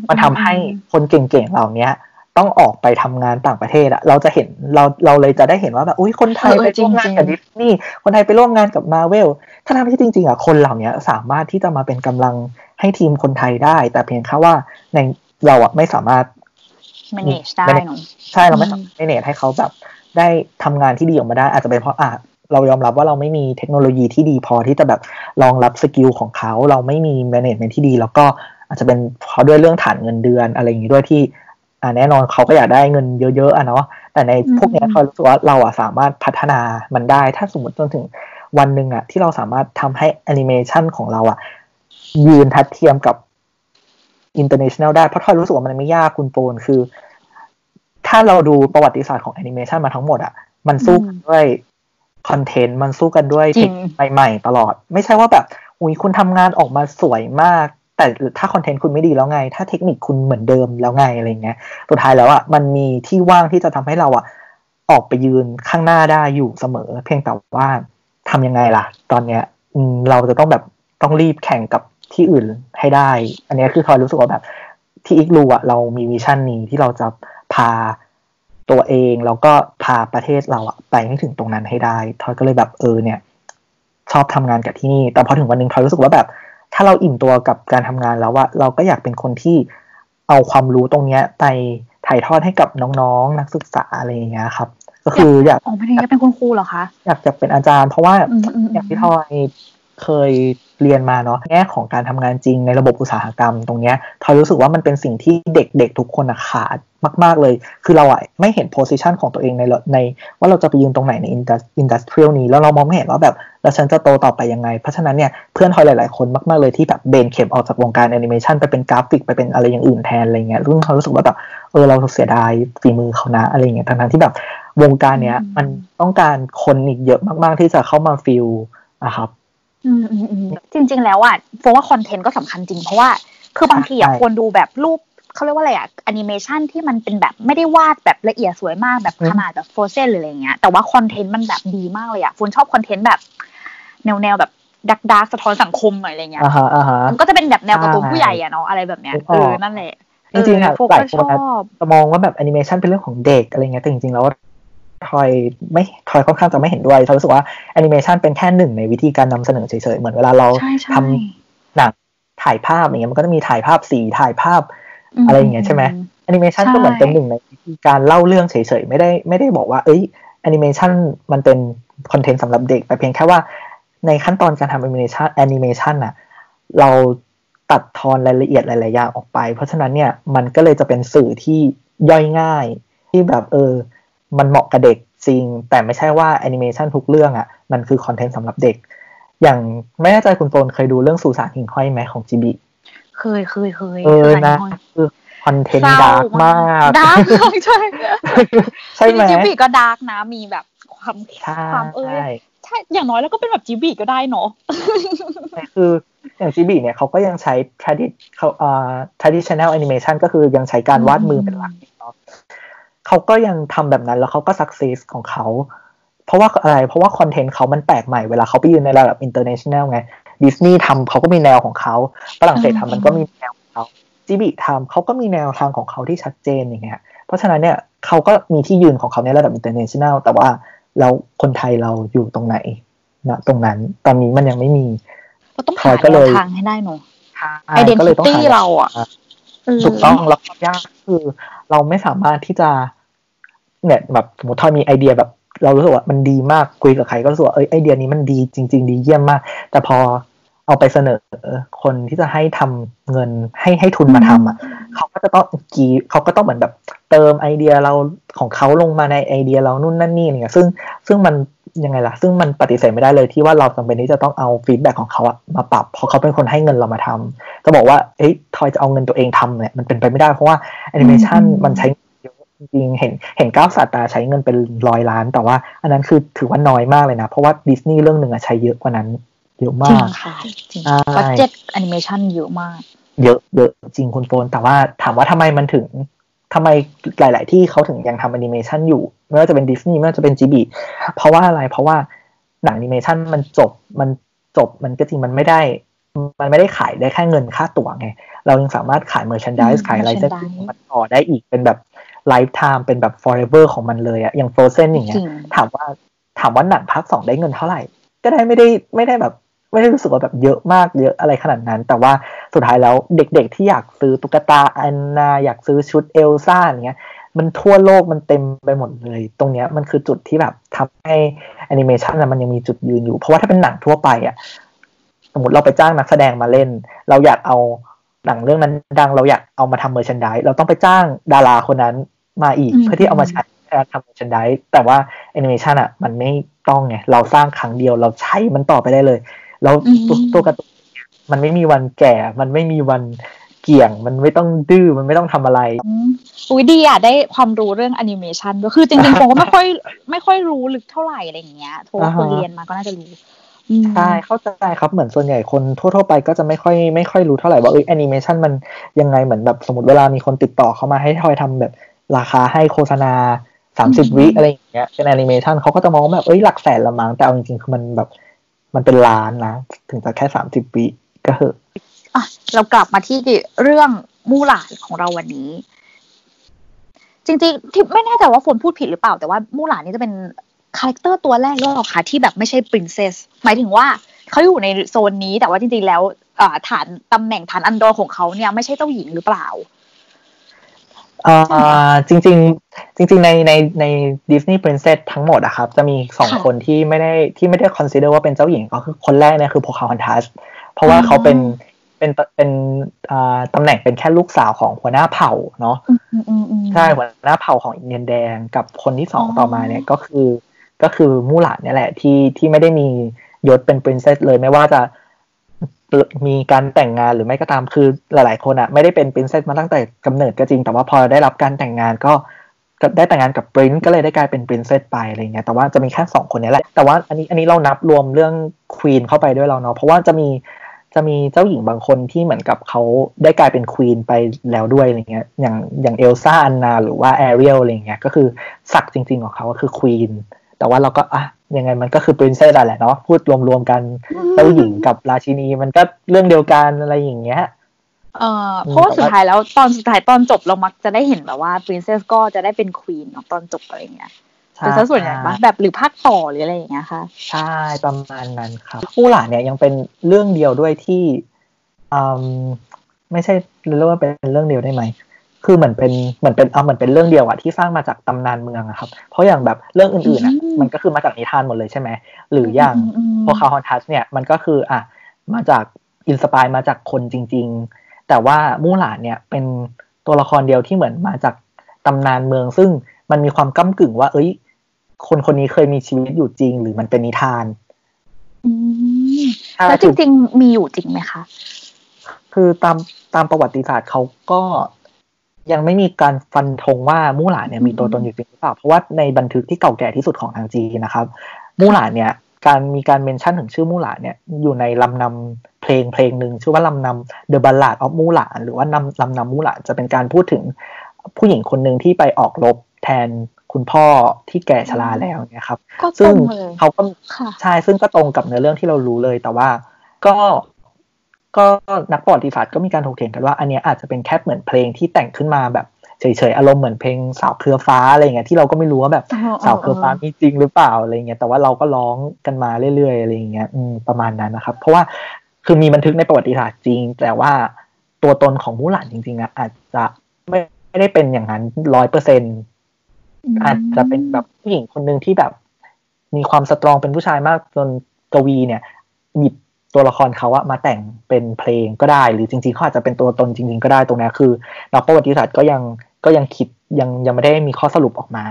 มันทำให้คนเก่งๆเหล่าเนี้ย ต้องออกไปทำงานต่างประเทศอะเราจะเห็นเราเราเลยจะได้เห็นว่าแบบอุ้ยคนไทยเออไปร่วมงานกับจริดิงสนีย์คนไทยไปร่วมงานกับมาเวลถ้าทำที่จริงๆอะคนเหล่าเนี้ยสามารถที่จะมาเป็นกำลังให้ทีมคนไทยได้ แต่เพียงแค่ว่าในเราอะไม่สามารถ manage ได้ manage เนอะใช่เราไม่อืมสามารถเนตให้เขาแบบได้ทำงานที่ดีออกมาได้ อาจจะเป็นเพราะอะเรายอมรับว่าเราไม่มีเทคโนโลยีที่ดีพอที่จะแบบรองรับสกิลของเขา เราไม่มีแมネจเมนที่ดี แล้วก็อาจจะเป็นเพราะด้วยเรื่องฐานเงินเดือนอะไรอย่างนี้ด้วยที่ อ่าแน่นอนเขาก็อยากได้เงินเยอะๆอะเนาะแต่ในพวกเนี้ยอืมเขารู้สึกว่าเราอะสามารถพัฒนามันได้ ถ้าสมมติจนถึงวันหนึ่งอะ ที่เราสามารถทำให้แอนิเมชันของเราอะ ยืนทัดเทียมกับ international ได้เพราะทอยรู้สึกว่ามันไม่ยากคุณโฟนคือ ถ้าเราดูประวัติศาสตร์ของแอนิเมชันมาทั้งหมดอะมันสู้กันด้วย content มันสู้กันด้วยจริเทงคนิคใหม่ๆตลอด ไม่ใช่ว่าแบบอุ้ยคุณทำงานออกมาสวยมาก แต่ถ้า content คุณไม่ดีแล้วไง ถ้าเทคนิคคุณเหมือนเดิมแล้วไงอะไรเงี้ยสุดท้ายแล้วอะมันมีที่ว่างที่จะทำให้เราอะออกไปยืนข้างหน้าได้อยู่เสมอ เพียงแต่ว่าทำยังไงล่ะ ตอนเนี้ยเราจะต้องแบบต้องรีบแข่งกับที่อื่นให้ได้ อันนี้คือทอยรู้สึกว่าแบบที่อีกรูอะเรามีวิชั่นนี้ที่เราจะพาตัวเองแล้วก็พาประเทศเราอะไปให้ถึงตรงนั้นให้ได้ ทอยก็เลยแบบเออเนี่ย ชอบทำงานกับที่นี่ แต่พอถึงวันหนึ่งทอยรู้สึกว่าแบบ ถ้าเราอิ่มตัวกับการทำงานแล้วว่าเราก็อยากเป็นคนที่เอาความรู้ตรงเนี้ยไปถ่ายทอดให้กับน้องๆ นักศึกษาอะไรอย่างเงี้ยครับ ก็คืออยากอ๋อไม่ได้อยากเป็นคุณครูเหรอคะอยากจะเป็นอาจารย์ เพราะว่าอืมอืมอย่างที่ทอย เคยเรียนมาเนาะแง่ของการทำงานจริงในระบบอุตสาหกรรมตรงเนี้ยทอยรู้สึกว่ามันเป็นสิ่งที่เด็กๆทุกคนอะขาดมาก ๆเลย คือเราอะไม่เห็น position ของตัวเองในในว่าเราจะไปยืนตรงไหนใน industrial นี้แล้วเรามองไม่เห็นว่าแบบแล้วฉันจะโตต่อไปยังไง เพราะฉะนั้นเนี่ยเพื่อนทอยหลายๆคนมาก ๆเลยที่แบบเบนเข็มออกจากวงการแอนิเมชันไปเป็นกราฟิกไปเป็นอะไรอย่างอื่นแทนอะไรเงี้ยซึ่งเขารู้สึกว่าแบบเออเราเสียดายฝีมือเขานะอะไรเงี้ยทั้งๆที่แบบวงการเนี้ยมันต้องการคนอีกเยอะมาก ๆที่จะเข้ามา fill อะครับอืมอืมอืม จริง ๆ แล้วอะโฟนว่า content ก็สำคัญจริง เพราะว่า คือบางทีอะใช่ควรดูแบบรูปเขาเรียกว่าอะไรอะแอนิเมชันที่มันเป็นแบบไม่ได้วาดแบบละเอียดสวยมากแบบอืมขนาดแบบ Frozen หรืออะไรเงี้ยแต่ว่า content มันแบบดีมากเลยอะโฟนชอบ content แบบ แนวแนวๆแบบ dark dark สะท้อนสังคมหน่อยอะไรเงี้ยอ่าฮะอ่าฮะมันก็จะเป็นแบบแนวการ์ตูนใช่ผู้ใหญ่อะเนาะอะไรแบบเนี้ยนึกอเออกอนั่นแหละจริงๆอะเออโฟหลาก็ยชคนออะบจะมองว่าแบบแอนิเมชันเป็นเรื่องของเด็กอะไรเงี้ยแต่จริงๆแล้ว ทอยไม่ทอยค่อนข้างจะไม่เห็นด้วยทอยรู้สึกว่าแอนิเมชันเป็นแค่หนึ่งในวิธีการนำเสนอเฉยๆ เหมือนเวลาเราใช่ใช่ทำหนังถ่ายภาพอย่างเงี้ยมันก็จะมีถ่ายภาพสีถ่ายภาพอะไรอย่างเงี้ยใช่ไหมแอนิเมชันใช่ก็เหมือนเป็นหนึ่งในวิธีการเล่าเรื่องเฉยๆ ไม่ได้ไม่ได้บอกว่า เอ้ยแอนิเมชันมันเป็นคอนเทนต์สำหรับเด็ก แต่เพียงแค่ว่าในขั้นตอนการทำแอนิเมชันแอนิเมชันน่ะเราตัดทอนรายละเอียดหลายๆอย่างออกไป เพราะฉะนั้นเนี่ยมันก็เลยจะเป็นสื่อที่ย่อยง่าย ที่แบบเออ มันเหมาะกับเด็กจริง แต่ไม่ใช่ว่าแอนิเมชันทุกเรื่องอะ มันคือ content สำหรับเด็ก อย่างไม่แน่ใจคุณโฟนเคยดูเรื่องสุสานหิ่งห้อยไหมของจิบลิเคยเคยเคยเออสุสานหิ่งห้อยคือ content เศร้ดา dark มาก dark มากใช่ใช่ไหมจิบลิก็ดาร์กนะมีแบบความใช่ความเอ้ยใช่อย่างน้อยแล้วก็เป็นแบบจิบบิก็ได้เนาะคืออย่างจีบีเนี่ยเขาก็ยังใช้ tradi เขาอ่า traditional animation ก็คือยังใช้การวาดมือเป็นหลัก เนาะเขาก็ยังทำแบบนั้นแล้วเขาก็ success ของเขาเพราะว่าอะไรเพราะว่าคอนเทนต์เขามันแปลกใหม่เวลาเขาไปยืนในระดับ international ไงดิสนีย์ทำเขาก็มีแนวของเขาฝรั่งเศสทำมันก็มีแนวของเขาจีบีทำเขาก็มีแนวทางของเขาที่ชัดเจนอย่างเงี้ยเพราะฉะนั้นเนี่ยเขาก็มีที่ยืนของเขาในระดับ international แต่ว่าแล้วคนไทยเราอยู่ตรงไหนนะตรงนั้นตอนนี้มันยังไม่มีก็ต้องพลหาอยก็แนเลวยทางให้ได้เนาะใช่ไอเดนก็เลติยต้องตี้หาเราอะเถูกต้องแล้วความยากคือ เราไม่สามารถที่จะ เนี่ยแบบสมมติถ้ามีไอเดียแบบ เรารู้สึกว่ามันดีมากคุยกับใครก็รู้สึกว่าเอ้ยไอเดียนี้มันดีจริง ๆ ดีเยี่ยมมาก แต่พอเอาไปเสนอคนที่จะให้ทำเงินให้ให้ทุนมาทำอะเขาก็จะต้องกีเขาก็ต้องเหมือนแบบ เติมไอเดียเราของเขาลงมาในไอเดียเรานู่นนั่นนี่เนี่ยซึ่งซึ่งมันยังไงล่ะ ซึ่งมันปฏิเสธไม่ได้เลยที่ว่าเราจำเป็นที่จะต้องเอา feedback ของเขาอะมาปรับ เพราะเขาเป็นคนให้เงินเรามาทำจะบอกว่าเอ้ยทอยจะเอาเงินตัวเองทำเนี่ยมันเป็นไปไม่ได้เพราะว่าแอนิเมชันอืมมันใช้เยอะ จริงๆเห็นเห็น๙ ศาสตราใช้เงินเป็นร้อยล้าน แต่ว่าอันนั้นคือถือว่าน้อยมากเลยนะ เพราะว่าดิสนีย์เรื่องหนึ่งอะใช้เยอะกว่านั้นเยอะจริมางกค่ะจริงใช่ budgetแอนิเมชันเยอะมาก เยอะเยอะจริงคุณโฟน แต่ว่าถามว่าทำไมมันถึงทำไมหลาย ๆ ที่เขาถึงยังทำแอนิเมชันอยู่ไม่ว่าจะเป็นดิสนีย์ไม่ว่าจะเป็นจิบลิเพราะว่าอะไรเพราะว่าหนังแอนิเมชันมันจบมันจบมันก็จริงมันไม่ได้ มันไม่ได้ขายได้แค่เงินค่าตั๋วไง เรายังสามารถขาย merchandise อืมขายอะไรเส้น merchandise มันต่อได้อีกเป็นแบบ lifetime เป็นแบบ forever ของมันเลยอะอย่าง Frozen อย่างเงี้ยจริงถามว่าถามว่าหนังภาคสองได้เงินเท่าไหร่ ก็ได้ไม่ได้ไม่ได้แบบไม่ได้รู้สึกว่าแบบเยอะมากเยอะอะไรขนาดนั้น แต่ว่าสุดท้ายแล้วเด็กๆ ที่อยากซื้อตุ๊กตาแอนนาอยากซื้อชุดเอลซ่าอย่างเงี้ยมันทั่วโลกมันเต็มไปหมดเลย ตรงเนี้ยมันคือจุดที่แบบทำให้แอนิเมชันมันยังมีจุดยืนอยู่ เพราะว่าถ้าเป็นหนังทั่วไปอะสมมติเราไปจ้างนักแสดงมาเล่น เราอยากเอาหนังเรื่องนั้นดังเราอยากเอามาทำ merchandise เราต้องไปจ้างดาราคนนั้น มาอีกอืมเพื่อที่เอามาใช้ในการทำ merchandise แต่ว่าแอนิเมชันอะ มันไม่ต้องไง เราสร้างครั้งเดียวเราใช้มันต่อไปได้เลย แล้วอืมตัวตัวการ์ตูนเนี่ยมันไม่มีวันแก่ มันไม่มีวันเกี่ยง มันไม่ต้องดื้อ มันไม่ต้องทำอะไรอืมอุ้ยดีอะ ได้ความรู้เรื่องแอนิเมชันด้วยคือจริงๆโฟก็ไม่ค่อย ไม่ค่อยรู้ลึกเท่าไหร่อะไรอย่างเงี้ยโฟอ่าฮะคนเรียนมาก็น่าจะรู้อืมใช่เข้าใจครับเหมือนส่วนใหญ่คนทั่วๆไปก็จะไม่ค่อยไม่ค่อยรู้เท่าไหร่ว่าเอ้ยแอนิเมชันมันยังไงเหมือนแบบสมมติเวลามีคนติดต่อเข้ามาให้ทอยทำแบบ ราคาให้โฆษณาสามสิบอืมวิอะไรอย่างเงี้ยเป็นแอนิเมชันเขาก็จะมองว่าแบบเอ้ยหลักแสนละมั้งแต่เอาจริงๆคือมันแบบมันเป็นล้านนะ ถึงจะแค่สามสิบวิก็เหอะอะเรากลับมาที่เรื่องมู่หลานของเราวันนี้ จริงๆ ที่ไม่แน่ใจว่าฝนพูดผิดหรือเปล่า แต่ว่ามู่หลานนี่จะเป็น character ตัวแรกหรือเปล่าคะที่แบบไม่ใช่ princess หมายถึงว่าเขาอยู่ในโซนนี้แต่ว่าจริงๆแล้วฐานตำแหน่งฐานันดรของเขาเนี่ยไม่ใช่เจ้าหญิงหรือเปล่า อ่าจริง ๆ จริง ๆ ในในในดิสนีย์ princess ทั้งหมดอะครับจะมีสองคนที่ไม่ได้ที่ไม่ได้ consider ว่าเป็นเจ้าหญิงก็คือคนแรกเนี่ยคือโพคาฮอนทัสเพราะว่าเขาเป็นเป็นเป็นอ่าตำแหน่งเป็นแค่ลูกสาวของหัวหน้าเผ่าเนาะใช่หัวหน้าเผ่าของอินเดียนแดงกับคนที่สองต่อมาเนี่ยก็คือก็คือมู่หลานเนี่ยแหละที่ที่ไม่ได้มียศเป็น princess เลยไม่ว่าจะ มีการแต่งงานหรือไม่ก็ตามคือหลาย ๆ คนอะไม่ได้เป็น princess มาตั้งแต่กำเนิดก็จริง แต่ว่าพอได้รับการแต่งงานก็ได้แต่งงานกับ prince ก็เลยได้กลายเป็น princess ไปอะไรเงี้ยแต่ว่าจะมีแค่สองคนนี้แหละแต่ว่าอันนี้อันนี้เรานับรวมเรื่อง queen เข้าไปด้วยเราเนาะเพราะว่าจะมีจะมีเจ้าหญิงบางคนที่เหมือนกับเขาได้กลายเป็น queen ไปแล้วด้วยอะไรเงี้ยอย่างอย่างเอลซ่าอันนาหรือว่าแอเรียลอะไรเงี้ยก็คือศักดิ์จริง ๆ ของเขาก็คือควีนแต่ว่าเราก็อะ ยังไงมันก็คือปรินเซสแหละเนาะพูดรวมๆกันเจ้าหญิงกับราชินีมันก็เรื่องเดียวกันอะไรอย่างเงี้ยเออเพราะว่าสุดท้ายแล้วตอนสุดท้ายตอนจบเรามักจะได้เห็นแบบว่าปรินเซสก็จะได้เป็นควีนตอนจบอะไรเงี้ยเป็นซะส่วนใหญ่ปะแบบหรือภาคต่อหรืออะไรอย่างเงี้ยค่ะ ใช่ประมาณนั้นครับผู้หลานเนี่ยยังเป็นเรื่องเดียวด้วยที่อืมไม่ใช่เรียกว่าเป็นเรื่องเดียวได้ไหม คือเหมือนเป็นเหมือนเป็นเอาเหมือนเป็นเรื่องเดียวอะที่สร้างมาจากตำนานเมืองอะครับ เพราะอย่างแบบเรื่องอื่นๆอะมันก็คือมาจากนิทานหมดเลยใช่ไหมหรืออย่างพวกคาฮอนทัสเนี่ยมันก็คืออะมาจากอินสปายมาจากคนจริง ๆ แต่ว่ามู่หลานเนี่ยเป็นตัวละครเดียวที่เหมือนมาจากตำนานเมือง ซึ่งมันมีความก้ากึ่งว่า เอ้ย คนคนนี้เคยมีชีวิตอยู่จริง หรือมันเป็นนิทานแล้วจริงๆมีอยู่จริงไหมคะ คือตามตามประวัติศาสตร์เขาก็ ยังไม่มีการฟันธงว่ามู่หลานเนี่ยมีตัวตนอยู่จริงหรือเปล่า เพราะว่าในบันทึกที่เก่าแก่ที่สุดของทางจีนนะครับ มู่หลานเนี่ยการมีการเมนชั่นถึงชื่อมู่หลานเนี่ยอยู่ในลำนำเพลงเพลงหนึ่งชื่อว่าลำนำ The Ballad of มู่หลานหรือว่านำลำนำมู่หลานจะเป็นการพูดถึงผู้หญิงคนหนึ่งที่ไปออกรบแทนคุณพ่อที่แก่ชราแล้วเนี่ยครับซึ่งเขาก็ใช่ซึ่งก็ตรงกับเนื้อเรื่องที่เรารู้เลยแต่ว่าก็ ก็นักประวัติศาสตร์ก็มีการถกเถียงกันว่าอันนี้อาจจะเป็นแค่เหมือนเพลงที่แต่งขึ้นมาแบบเฉยๆอารมณ์เหมือนเพลงสาวเครือฟ้าอะไรเงี้ยที่เราก็ไม่รู้ว่าแบบสาวเครือฟ้ามีจริงหรือเปล่าอะไรเงี้ยแต่ว่าเราก็ร้องกันมาเรื่อยๆอะไรเงี้ยประมาณนั้นนะครับ เพราะว่าคือมีบันทึกในประวัติศาสตร์จริง แต่ว่าตัวตนของมูหลานจริงๆอะอาจจะไม่ไม่ได้เป็นอย่างนั้นร้อยเปอร์เซ็นต์อาจจะเป็นแบบผู้หญิงคนหนึ่งที่แบบ มีความ strong เป็นผู้ชายมากจนกวีเนี่ย หยิบ ตัวละครเขาอะมาแต่งเป็นเพลงก็ได้ หรือจริงๆเขาอาจจะเป็นตัวตนจริง ๆ ก็ได้ตรงนี้คือนักประวัติศาสตร์ก็ยังก็ยังคิดยังยังไม่ได้มีข้อสรุปออกมา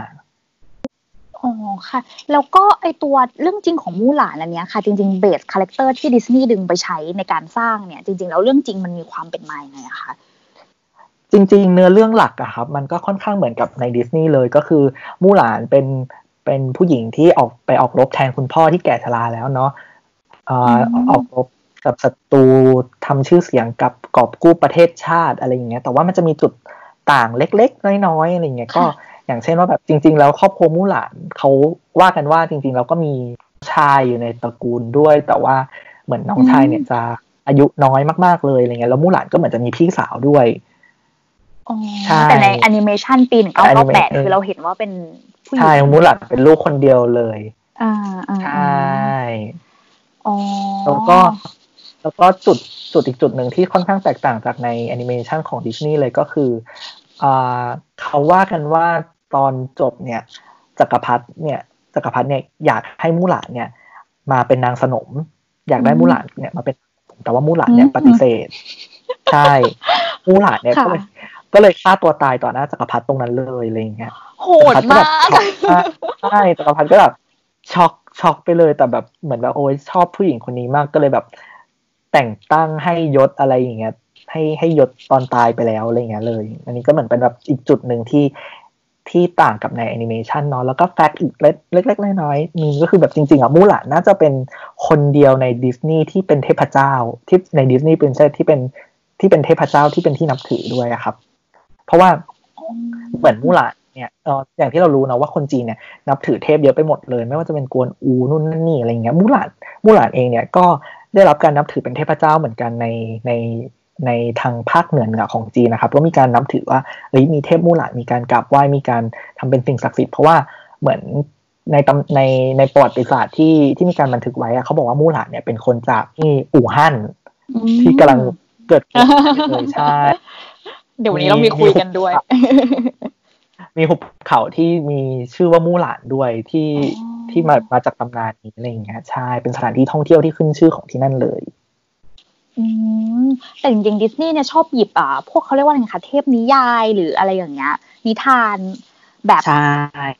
อ๋อค่ะ แล้วก็ไอตัวเรื่องจริงของมู่หลานอันนี้ค่ะ จริงๆ base character ที่ดิสนีย์ดึงไปใช้ในการสร้างเนี่ย จริง ๆ แล้วเรื่องจริงมันมีความเป็นมาไงอะคะจริง ๆ เนื้อเรื่องหลักอะครับมันก็ค่อนข้างเหมือนกับในดิสนีย์เลยก็คือมู่หลานเป็นเป็นผู้หญิงที่ออกไปออกรบแทนคุณพ่อที่แก่ชราแล้วเนาะ ออกรบกับศัตรูทำชื่อเสียงกับกอบกู้ประเทศชาติอะไรอย่างเงี้ย แต่ว่ามันจะมีจุดต่างเล็กๆ น้อยๆอะไรเงี้ยก็อย่างเช่นว่าแบบจริง ๆ แล้วครอบครัวมู่หลานเขาว่ากันว่าจริง ๆ แล้วก็มีชายอยู่ในตระกูลด้วย แต่ว่าเหมือนน้องชายเนี่ยจะอายุน้อยมากๆเลยอะไรเงี้ยแล้วมู่หลานก็เหมือนจะมีพี่สาวด้วยแต่ในแอนิเมชันปีหนึ่งเก้าเก้าแปดคือเราเห็นว่าเป็นผู้หญิงใช่มู่หลานเป็นลูกคนเดียวเลยอ่าใช่ แล้วก็แล้วก็จุดจุดอีกจุดหนึ่งที่ค่อนข้างแตกต่างจากในแอนิเมชันของดิสนีย์เลยก็คืออ่าเขาว่ากันว่าตอนจบเนี่ยจักรพรรดิเนี่ยจักรพรรดิเนี่ยอยากให้มูหลานเนี่ย มาเป็นนางสนม อยากได้มูหลานเนี่ยมาเป็นแต่ว่ามูหลานเนี่ยปฏิเสธ ใช่ มูหลานเนี่ยก็เลยก็เลยฆ่าตัวตายต่อหน้าจักรพรรดิตรงนั้นเลยอะไรอย่างเงี้ยโหดมากใช่จักรพรรดิก็แบบ ช็อกช็อกไปเลยแต่แบบเหมือนแบบโอ้ยชอบผู้หญิงคนนี้มากก็เลยแบบ แต่งตั้งให้ยศอะไรอย่างเงี้ยให้ให้ยศตอนตายไปแล้วอะไรเงี้ยเลย อันนี้ก็เหมือนเป็นแบบอีกจุดหนึ่งที่ที่ต่างกับในแอนิเมชันเนาะแล้วก็ fact อีกเล็กๆน้อยๆมีก็คือแบบจริง ๆอะมูหลานน่าจะเป็นคนเดียวในดิสนีย์ที่เป็นเทพเจ้าที่ในดิสนีย์เป็นเซที่เป็นที่เป็นเทพเจ้าที่เป็นที่นับถือด้วยครับ เพราะว่าเหมือนมูหลาน เนี่ยอย่างที่เรารู้นะว่าคนจีนเนี่ยนับถือเทพเยอะไปหมดเลย ไม่ว่าจะเป็นกวนอูนู่นนั่นนี่อะไรเงี้ยมูหลานมูหลานเองเนี่ยก็ได้รับการนับถือเป็นเทพเจ้าเหมือนกันในในในทางภาคเหนือเหนือของจีนนะครับ ก็มีการนับถือว่าเอ้ยมีเทพมูหลานมีการกราบไหว้มีการทำเป็นสิ่งศักดิ์สิทธิ์เพราะว่าเหมือนในตำในในประวัติศาสตร์ที่ที่มีการบันทึกไว้อะเขาบอกว่ามู่หลานเนี่ยเป็นคนจากที่อู่ฮั่นที่กำลังเกิดเลยใช่ เดี๋ยววันนี้เรามีคุยกันด้วย มีหุบเขาที่มีชื่อว่ามู่หลานด้วยที่ที่มามาจากตำนานนี้อะไรอย่างเงี้ยใช่เป็นสถานที่ท่องเที่ยวที่ขึ้นชื่อของที่นั่นเลย อืมแต่จริงๆดิสนีย์เนี่ยชอบหยิบอ่าพวกเขาเรียกว่าอะไรคะเทพนิยายหรืออะไรอย่างเงี้ย นิทานแบบใช่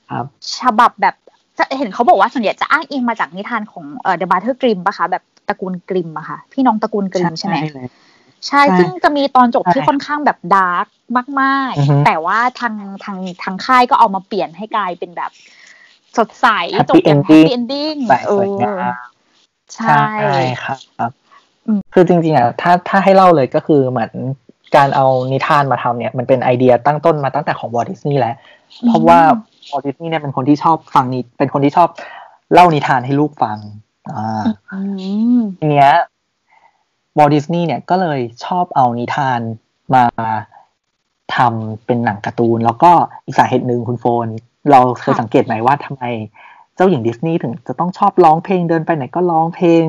ครับ ฉบับแบบจะเห็นเขาบอกว่าส่วนใหญ่จะอ้างอิงมาจากนิทานของเอ่อ The Brothers Grimm ปะคะแบบตระกูลกริมอะค่ะ พี่น้องตระกูลกริมใช่ไหมเลย ใช่ใช่ ซึ่งจะมีตอนจบที่ใช่ค่อนข้างแบบ dark มากอือฮึๆแต่ว่าทางทางทางค่ายก็เอามาเปลี่ยนให้กลายเป็นแบบสดใส Happy จบอย่าง ending happy ending แต่สวยงามใช่ครับอืมคือจริงๆอะถ้าถ้าให้เล่าเลยก็คือเหมือนการเอานิทานมาทำเนี่ย มันเป็นไอเดียตั้งต้นมาตั้งแต่ของวอลดิสนีย์แล้ว เพราะว่าวอลดิสนีย์เนี่ยเป็นคนที่ชอบฟังนิเป็นคนที่ชอบเล่านิทานให้ลูกฟัง อ่าอืมทีเนี้ย วอลดิสนีย์เนี่ยก็เลยชอบเอานิทานมาทำเป็นหนังการ์ตูน แล้วก็อีกสาเหตุหนึ่งคุณโฟน เราเคยค่ะสังเกตไหมว่าทำไมเจ้าหญิงดิสนีย์ถึงจะต้องชอบร้องเพลงเดินไปไหนก็ร้องเพลง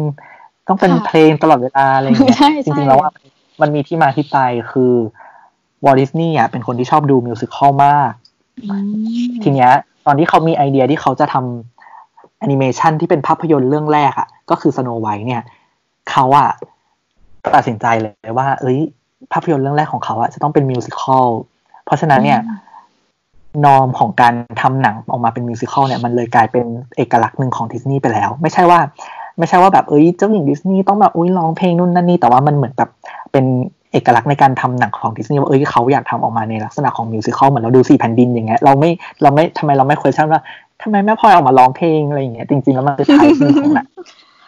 ต้องเป็นเพลงตลอดเวลาอะไรอย่างเงี้ยใช่จใช่จริงๆแล้วว่ามันมีที่มาที่ไปคือวอลดิสนีย์อะเป็นคนที่ชอบดู musical มากอืมทีเนี้ย ตอนที่เขามีไอเดียที่เขาจะทำแอนิเมชันที่เป็นภาพยนตร์เรื่องแรกอะ ก็คือ Snow White เนี่ย เขาอะ ตัดสินใจเลยว่า เอ้ย ภาพยนตร์เรื่องแรกของเขาอะจะต้องเป็น musical เพราะฉะนั้นเนี่ยnorm ของการทำหนังออกมาเป็น musical เนี่ยมันเลยกลายเป็นเอกลักษณ์หนึ่งของดิสนีย์ไปแล้ว ไม่ใช่ว่า ไม่ใช่ว่าแบบเอ้ยเจ้าหญิงดิสนีย์ต้องแบบอุ้ยร้องเพลงนู่นนั่นนี่แต่ว่ามันเหมือนแบบเป็นเอกลักษณ์ในการทำหนังของดิสนีย์ว่าเอ้ยเขาอยากทำออกมาในลักษณะของ musical เหมือนเราดูสี่แผ่นดินอย่างเงี้ยเราไม่เราไม่ทำไมเราไม่ question ว่าทำไมแม่พลอยออกมาร้องเพลงอะไรอย่างเงี้ยจริงๆแล้วมันคือ type หนึ่งของหนัง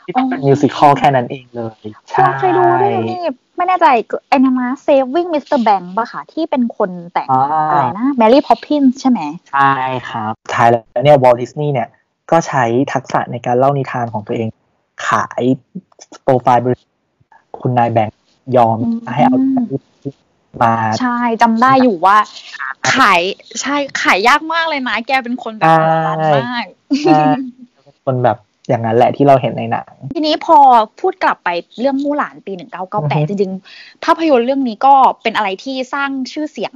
ที่ต้องเป็น musical แค่นั้นเองเลย ใช่เราเคยดูด้วยนะนี่ไม่แน่ใจไอ้นามา Saving Mr. Bank ป่ะคะที่เป็นคนแต่งอ่าอะไรนะ Mary Poppins ใช่ไหม ใช่ครับท้ายแล้วเนี่ยวอลดิสนีย์เนี่ยก็ใช้ทักษะในการเล่านิทานของตัวเอง ขายโปรไฟล์บริษัทคุณนายแบงค์ยอมอืมให้เอามาใช่จำได้อยู่ว่า ขายใช่ขายยากมากเลยนะ แกเป็นคนแบบร้านมากใช่คนแบบ อย่างนั้นแหละที่เราเห็นในหนัง ทีนี้พอพูดกลับไปเรื่องมู่หลานปีอือฮึ1998 จริงๆ ภาพยนตร์เรื่องนี้ก็เป็นอะไรที่สร้างชื่อเสียง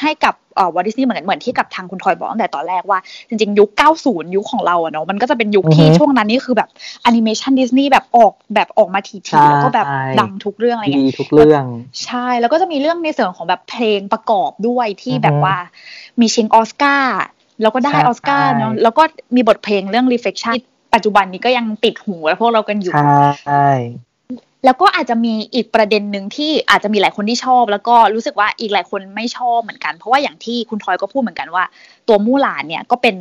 ให้กับเอ่อวอลต์ดิสนีย์เหมือนกันเหมือนที่กับทางคุณทอยบอกตั้งแต่ตอนแรกว่า จริงๆ ยุค 90 ยุคของเราอะเนาะมันก็จะเป็นยุคที่อือฮึช่วงนั้นนี่คือแบบแอนิเมชันดิสนีย์แบบออกแบบออกมาทีใช่ๆแล้วก็แบบดังทุกเรื่องอะไรเงี้ยดีทุกเรื่อง ใช่แล้วก็จะมีเรื่องในส่วนของแบบเพลงประกอบด้วยที่อือฮึแบบว่ามีชิงออสการ์แล้วก็ได้ใช่ออสการ์เนาะแล้วก็มีบทเพลงเรื่อง reflection ที่ ปัจจุบันนี้ก็ยังติดหูพวกเรากันอยู่ใช่แล้วก็อาจจะมีอีกประเด็นหนึ่งที่อาจจะมีหลายคนที่ชอบ แล้วก็รู้สึกว่าอีกหลายคนไม่ชอบเหมือนกัน เพราะว่าอย่างที่คุณทอยก็พูดเหมือนกันว่า ตัวมู่หลานเนี่ยก็เป็น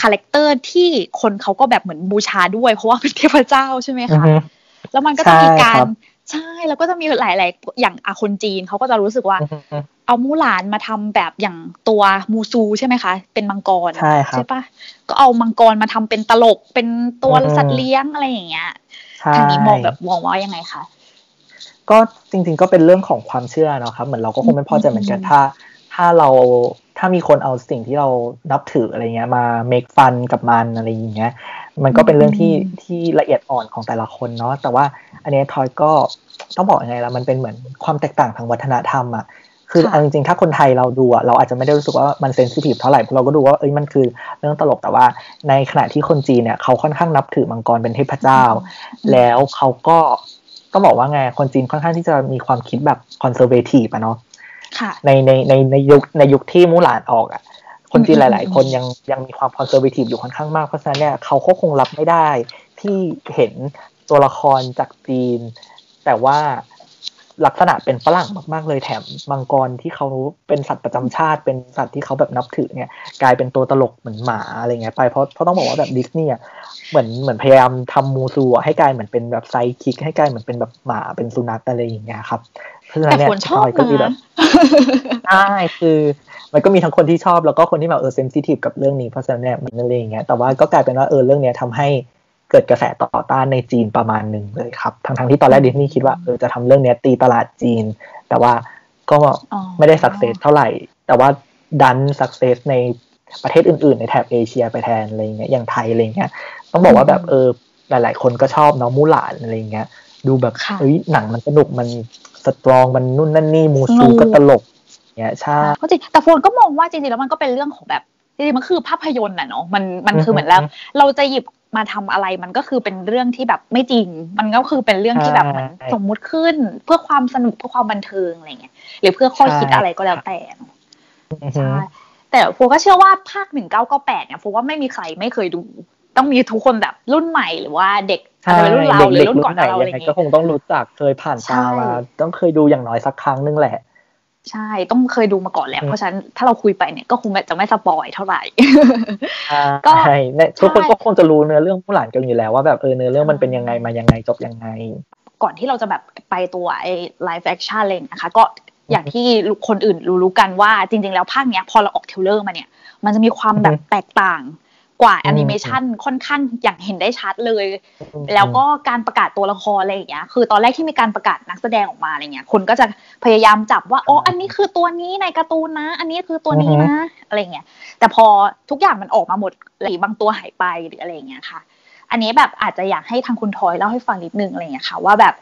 character ที่คนเขาก็แบบเหมือนบูชาด้วย เพราะว่าเป็นเทพเจ้าใช่ไหมอือฮึคะแล้วมันก็จะมีการ ใช่ครับใช่แล้วก็จะมีหลาย ๆ อย่างอาคนจีนเขาก็จะรู้สึกว่าอือฮึเอามู่หลานมาทำแบบอย่างตัวมูซูใช่ไหมคะ เป็นมังกรใช่ครับปะก็เอามังกรมาทำเป็นตลกเป็นตัวอืมสัตว์เลี้ยงอะไรอย่างเงี้ยใช่ทางนี้มองแบบมองว่ายังไงคะก็จริง ๆ ก็เป็นเรื่องของความเชื่อเนาะครับเหมือนเราก็คงไม่พอใจเหมือนกันอืมถ้า ถ้าเราถ้ามีคนเอาสิ่งที่เรานับถืออะไรเงี้ย มา make fun กับมันอะไรอย่างเงี้ย มันก็เป็นเรื่องที่ที่ละเอียดอ่อนของแต่ละคนเนาะแต่ว่าอันเนี้ยทอยก็ต้องบอกยังไงล่ะมันเป็นเหมือนความแตกต่างทางวัฒนธรรมอะคือค่ะเอาจริงๆถ้าคนไทยเราดูอะเราอาจจะไม่ได้รู้สึกว่ามัน sensitive เท่าไหร่เพราะเราก็ดูว่าเอ้ยมันคือเรื่องตลกแต่ว่า ในขณะที่คนจีนเนี่ยเขาค่อนข้างนับถือมังกรเป็นเทพเจ้า แล้วเขาก็ต้องบอกว่าไงคนจีนค่อนข้างที่จะมีความคิดแบบ conservative อะเนาะค่ะ ในในในในยุคในยุคที่มู่หลานออกอะคนจีนอืหลาย ๆ คนยังยังมีความ conservative อยู่ค่อนข้างมาก เพราะฉะนั้นเนี่ยเขาก็คงรับไม่ได้ที่เห็นตัวละครจากจีน แต่ว่า ลักษณะเป็นฝรั่งมาก ๆ เลยแถมมังกรที่เขาเป็นสัตว์ประจำชาติ เป็นสัตว์ที่เขาแบบนับถือเนี่ยกลายเป็นตัวตลกเหมือนหมาอะไรเงี้ยไปเพราะเพราะต้องบอกว่าแบบดิสนีย์อะเหมือนเหมือนพยายามทำมูซูอะให้กลายเหมือนเป็นแบบไซคิก ให้กลายเหมือนเป็นแบบหมาเป็นสุนัขอะไรอย่างเงี้ยครับเพราะฉะนั้แต่นเนี่ยคนชอบทอยก็มีแบนะบใช่คือมันก็มีทั้งคนที่ชอบแล้วก็คนที่แบบเออเซนซิทีฟกับเรื่องนี้เพราะฉะนั้นเนี่ยมันอะไรอย่างเงี้ยแต่ว่าก็กลายเป็นว่าเออเรื่องเนี้ยทำให้ เกิดกระแสต่อต้านในจีนประมาณหนึ่งเลยครับทั้งทั้งๆที่ตอนแรกดิสนีย์คิดว่าเออจะทำเรื่องเนี้ยตีตลาดจีน แต่ว่าก็อ๋อไม่ได้สักเซสเท่าไหร่ แต่ว่าดันสักเซสในประเทศอื่นๆ ในแถบเอเชียไปแทนอะไรเงี้ยอย่างไทยอะไรเงี้ยต้องบอกว่าแบบเออหลาย ๆ คนก็ชอบเนาะมูหลานอะไรเงี้ยดูแบบเฮ้ยหนังมันสนุกมันสตรองมันนุ่นนั่นนี่มูซูก็ตลกเงี้ยใช่ก็จริงแต่โฟนก็มองว่าจริงๆแล้วมันก็เป็นเรื่องของแบบจริงๆมันคือภาพยนตร์น่ะเนาะมันมันคือเหมือนแล้ว เราจะหยิบ มาทำอะไรมันก็คือเป็นเรื่องที่แบบไม่จริง มันก็คือเป็นเรื่องที่แบบเหมือนสมมุติขึ้น เพื่อความสนุกเพื่อความบันเทิงอะไรเงี้ยหรือเพื่อข้อคิดอะไรก็แล้วแต่ใช่แต่โฟก็เชื่อว่าภาคหนึ่งเก้าเก้าแปดเนี่ยโฟว่าไม่มีใครไม่เคยดู ต้องมีทุกคนแบบรุ่นใหม่หรือว่าเด็กอาจจะเป็นรุ่นเราหรือรุ่นก่อนเราอะไรเงี้ยก็คงต้องรู้จักเคยผ่านตามาต้องเคยดูอย่างน้อยสักครั้งนึงแหละ ใช่ต้องเคยดูมาก่อนแล้ว เพราะฉะนั้นถ้าเราคุยไปเนี่ยก็คงจะไม่สปอยเท่าไหร่ก็ใช่ทุกคนก็คงจะรู้เนื้อเรื่องมู่หลานกันอยู่แล้วว่าแบบเออเนื้อเรื่องมันเป็นยังไงมายังไงจบยังไง ก่อนที่เราจะแบบไปตัวไอ้ live action เลยนะคะ ก็อย่างที่คนอื่นรู้ๆกันว่าจริง ๆ แล้วภาคเนี้ยพอเราออก trailer มาเนี่ย มันจะมีความแบบแตกต่าง กว่าแอนิเมชันค่อนข้างอย่างเห็นได้ชัดเลย แล้วก็การประกาศตัวละครอะไรอย่างเงี้ยคือตอนแรกที่มีการประกาศนักแสดงออกมาอะไรเงี้ยคนก็จะพยายามจับว่าโอ้อันนี้คือตัวนี้ในการ์ตูนนะ อันนี้คือตัวนี้นะอะไรเงี้ยแต่พอทุกอย่างมันออกมาหมดหรือบางตัวหายไปหรืออะไรเงี้ยค่ะ อันนี้แบบอาจจะอยากให้ทางคุณทอยเล่าให้ฟังนิดนึงอะไรเงี้ยค่ะว่าแบบ